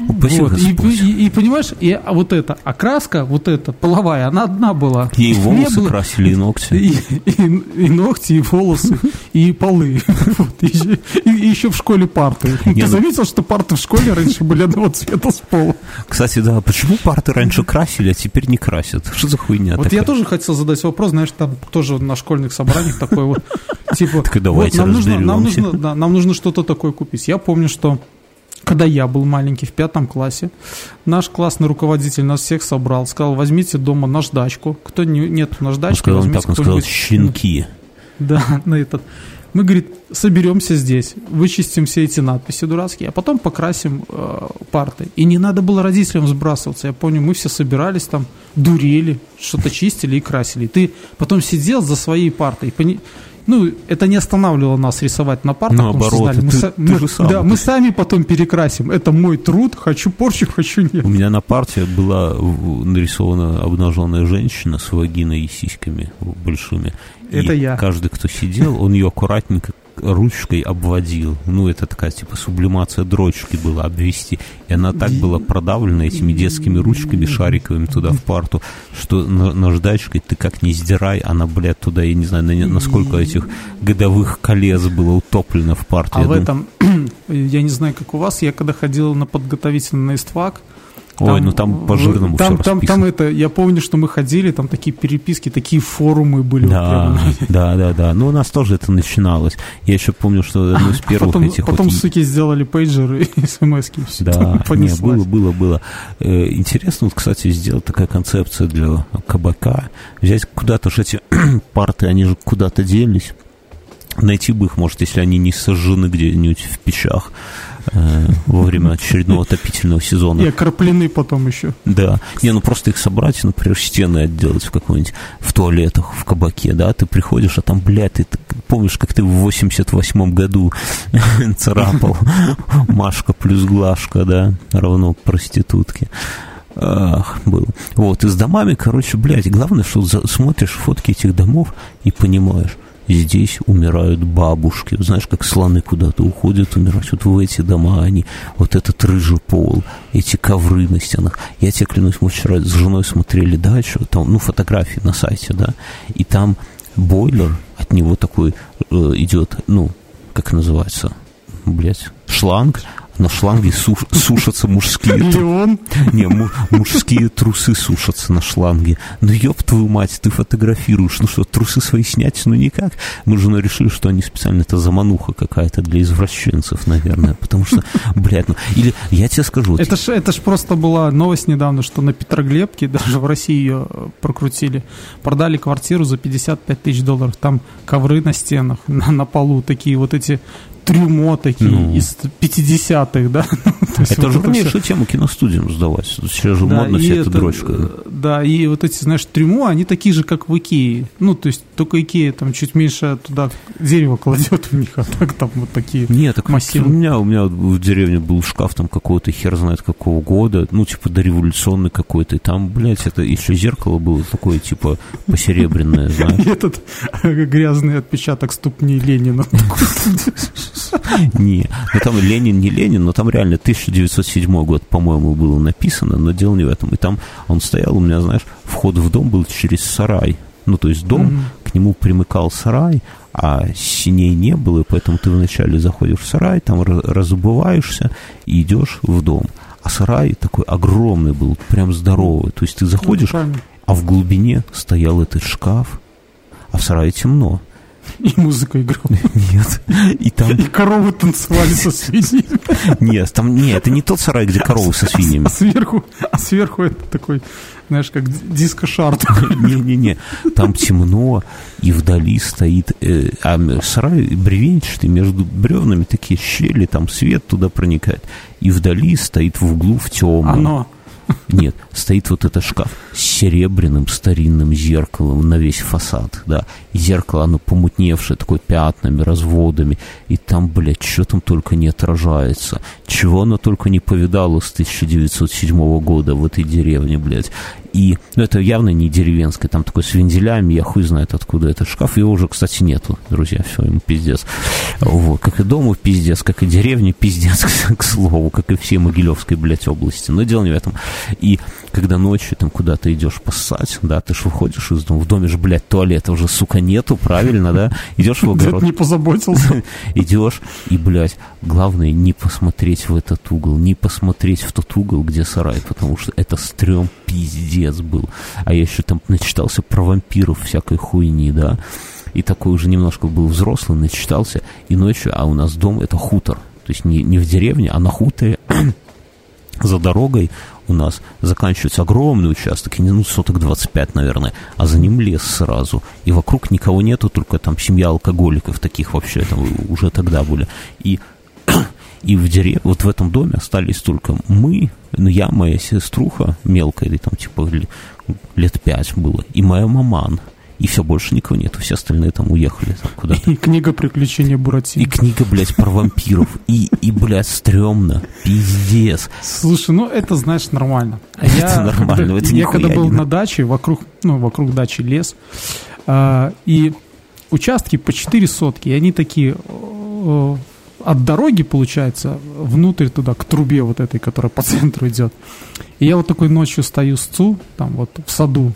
Упаси Вот, и, и- и понимаешь, и а вот эта окраска, вот эта половая, она одна была. Ей Не волосы было- красили и ногти. И, и- и ногти, и волосы, и полы. [LAUGHS] Вот, и, еще- и еще в школе парты. Не, Ты ну- заметил, что парты в школе раньше были одного цвета с полом? Кстати, да, почему парты раньше красили, а теперь не красят? Что за хуйня Вот такая? я тоже хотел задать вопрос, знаешь, там тоже на школьных собраниях такой вот, типа, [LAUGHS] Так и вот нам нужно, нам нужно, да, нам нужно что-то такое купить. Я помню, что когда я был маленький, в пятом классе, наш классный руководитель нас всех собрал, сказал, возьмите дома наждачку. Кто не, нет наждачки, он возьмите так, он сказал, щенки. Да, на этот. Мы, говорит, соберемся здесь, вычистим все эти надписи дурацкие, а потом покрасим э, парты. И не надо было родителям сбрасываться. Я помню, мы все собирались там, дурели, что-то чистили и красили. И ты потом сидел за своей партой. и пони- Ну, это не останавливало нас рисовать на партах. что Наоборот, знали, мы, ты- са- ты мы- же сам, да, ты мы сами потом перекрасим. Это мой труд, хочу порчу, [LAUGHS] хочу нет. У меня на парте была нарисована обнаженная женщина с вагиной и сиськами большими. Это И я. каждый, кто сидел, он ее аккуратненько ручкой обводил. Ну, это такая, типа, сублимация дрочки была, обвести. И она так была продавлена этими детскими ручками шариковыми туда в парту, что на- наждачкой ты как не сдирай, она, блядь, туда, я не знаю, на, на сколько этих годовых колец было утоплено в парту. А Я в думаю, этом, [CLEARS THROAT] я не знаю, как у вас, я когда ходил на подготовительный ИСТФАК, Ой, ну там по в- жирному там, все там, там это, я помню, что мы ходили, там такие переписки, такие форумы были. Да, да, да, да. Ну, у нас тоже это начиналось. Я еще помню, что одно из первых потом, этих потом вот... суки сделали пейджеры и [LAUGHS] смс-ки. всё Да, там не, было, было, было. Э, интересно, вот, кстати, сделать такая концепция для кабака. Взять куда-то же эти [CLEARS THROAT] парты, они же куда-то делись. Найти бы их, может, если они не сожжены где-нибудь в печах во время очередного отопительного сезона. И окроплены потом еще. Да. Не, ну просто их собрать, например, стены отделать в какой-нибудь, в туалетах, в кабаке, да, ты приходишь, а там, блядь, ты помнишь, как ты в 88-м году [LAUGHS] царапал [LAUGHS] Машка плюс Глашка, да, равно проститутке. Ах, было. Вот, и с домами, короче, блядь, главное, что смотришь фотки этих домов и понимаешь, здесь умирают бабушки. Знаешь, как слоны куда-то уходят умирать. Вот в эти дома они, вот этот рыжий пол, эти ковры на стенах. Я тебе клянусь, мы вчера с женой смотрели дачу, там, ну, фотографии на сайте, да, и там бойлер, от него такой э, идет, ну, как называется, блядь, шланг, на шланге суш- сушатся мужские Леон, не, му- мужские трусы сушатся на шланге. Ну, ёб твою мать, ты фотографируешь. Ну что, трусы свои снять? Ну, никак. Мы с женой решили, что они специально, это замануха какая-то для извращенцев, наверное. Потому что, блядь, ну... Или я тебе скажу... это ж, это ж просто была новость недавно, что на Петроглебке, даже в России ее э, прокрутили, продали квартиру за 55 тысяч долларов. Там ковры на стенах, на, на полу, такие вот эти трюмо такие Ну. из 50-х, да. [LAUGHS] Это вот же важнейшую тему киностудиям сдавать. Сейчас же Да, модно вся эта дрочка. э, Да, и вот эти, знаешь, трюмо, они такие же, как в Икее. Ну, то есть только Икея там чуть меньше туда дерево кладет в них, а так там вот такие. Нет, так массивно. у меня, у меня в деревне был шкаф там какого-то хер знает какого года, ну, типа дореволюционный какой-то, и там, блядь, это еще зеркало было такое, типа, посеребряное, знаешь. [LAUGHS] Этот [LAUGHS] грязный отпечаток ступни Ленина. [LAUGHS] Не, ну там Ленин не Ленин, но там реально 1907 год, по-моему, было написано, но дело не в этом. И там он стоял, у меня, знаешь, вход в дом был через сарай. Ну, то есть дом, к нему примыкал сарай, а синей не было, и поэтому ты вначале заходишь в сарай, там разобываешься и идешь в дом. А сарай такой огромный был, прям здоровый. То есть ты заходишь, а в глубине стоял этот шкаф, а в сарае темно. И музыка играла. Нет. И там И коровы танцевали со свиньями. Нет, там нет, это не тот сарай, где коровы со свиньями. А сверху, а сверху это такой, знаешь, как диско-шар. [LAUGHS] Не-не-не, там темно, и вдали стоит, э, а сарай бревенчатый, между бревнами такие щели, там свет туда проникает, и вдали стоит в углу в темном. Оно. Нет, стоит вот этот шкаф с серебряным старинным зеркалом на весь фасад, да. И зеркало, оно помутневшее, такое пятнами, разводами. И там, блядь, что там только не отражается. Чего оно только не повидало с 1907 года в этой деревне, блядь. И, ну, это явно не деревенское, там такой с вензелями, я хуй знает, откуда этот шкаф. Его уже, кстати, нету, друзья, все, ему пиздец. Вот, как и дома пиздец, как и деревня пиздец, [LAUGHS] к слову, как и все Могилевской, блядь, области. Но дело не в этом. И когда ночью там куда-то идешь поссать, да, ты ж выходишь из дома, в доме же, блядь, туалета уже, сука, нету, правильно, да? Идешь в [LAUGHS] огород. не позаботился. [LAUGHS] Идешь, и, блядь, главное не посмотреть в этот угол, не посмотреть в тот угол, где сарай, потому что это стрём пиздец был. А я еще там начитался про вампиров всякой хуйни, да, и такой уже немножко был взрослый, начитался, и ночью, а у нас дом это хутор, то есть не, не в деревне, а на хуторе, [CLEARS THROAT] за дорогой у нас заканчивается огромный участок, ну, соток 25, наверное, а за ним лес сразу. И вокруг никого нету, только там семья алкоголиков таких вообще там уже тогда были. И и в деревне, вот в этом доме остались только мы, ну, я, моя сеструха мелкая, или там типа лет пять было, и моя маман и все, больше никого нету, все остальные там уехали там куда-то. И книга «Приключения Буратино». И книга, блядь, про вампиров, и, и блядь, стрёмно, пиздец. Слушай, ну это, знаешь, нормально. А это я, нормально, когда, это Я когда был не... на даче, вокруг, ну, вокруг дачи лес, а, и участки по 4 сотки, и они такие от дороги, получается, внутрь туда, к трубе вот этой, которая по центру идет. И я вот такой ночью стою с ЦУ, там вот в саду,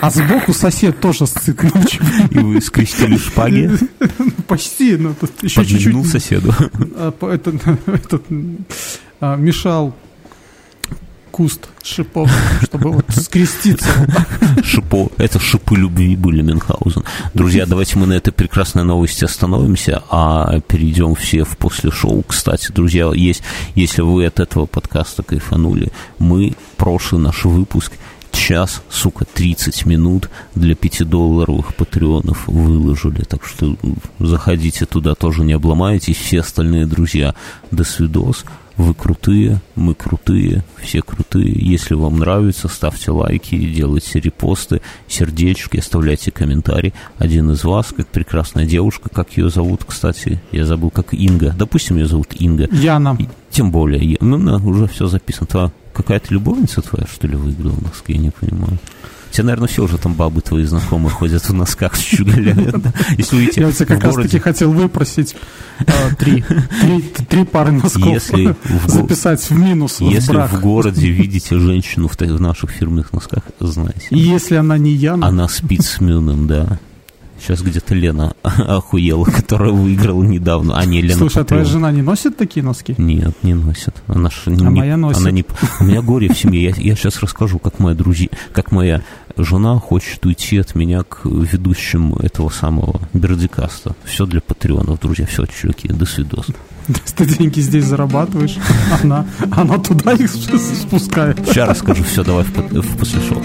а сбоку сосед тоже сцит ночью. И вы скрестили шпаги? Почти, но тут еще чуть-чуть. соседу. А, этот, а, мешал куст шипов, чтобы вот скреститься. Шипо. Это шипы любви были Мюнхгаузен. Друзья, давайте мы на этой прекрасной новости остановимся, а перейдем все в после шоу. Кстати, друзья, есть, если вы от этого подкаста кайфанули, мы прошлый наш выпуск час, сука, 30 минут для 5-долларовых патреонов выложили. Так что заходите туда, тоже не обломайтесь. Все остальные друзья, до свидос. Вы крутые, мы крутые, все крутые. Если вам нравится, ставьте лайки, делайте репосты, сердечки, оставляйте комментарии. Один из вас, как прекрасная девушка, как ее зовут, кстати, я забыл, как Инга. Допустим, ее зовут Инга. Яна. И, тем более, ну, уже все записано. Твоя, какая-то любовница твоя, что ли, выиграла в Москве, я не понимаю. Все, наверное, все уже там бабы твои знакомые ходят [LAUGHS] в носках щеголяют. Если увидите Я как раз таки хотел выпросить а, три, три пары носков записать в минус Если в городе видите женщину в наших фирменных носках, знаете. Если она не Яна? Она спит с Мюном, да. Сейчас где-то Лена [LAUGHS] охуела, которая выиграла недавно. А не Лена Слушай, а твоя жена не носит такие носки? Нет, не носит. Она ж не, а моя носит. Она не, у меня горе в семье. Я, я сейчас расскажу, как моя друзья, как моя жена хочет уйти от меня к ведущим этого самого Бердикаста. Все для патреонов, друзья. Все, чуваки, до свидос. [LAUGHS] Ты деньги здесь зарабатываешь, она, она туда их спускает. Сейчас расскажу. Все, давай в, в после шоу.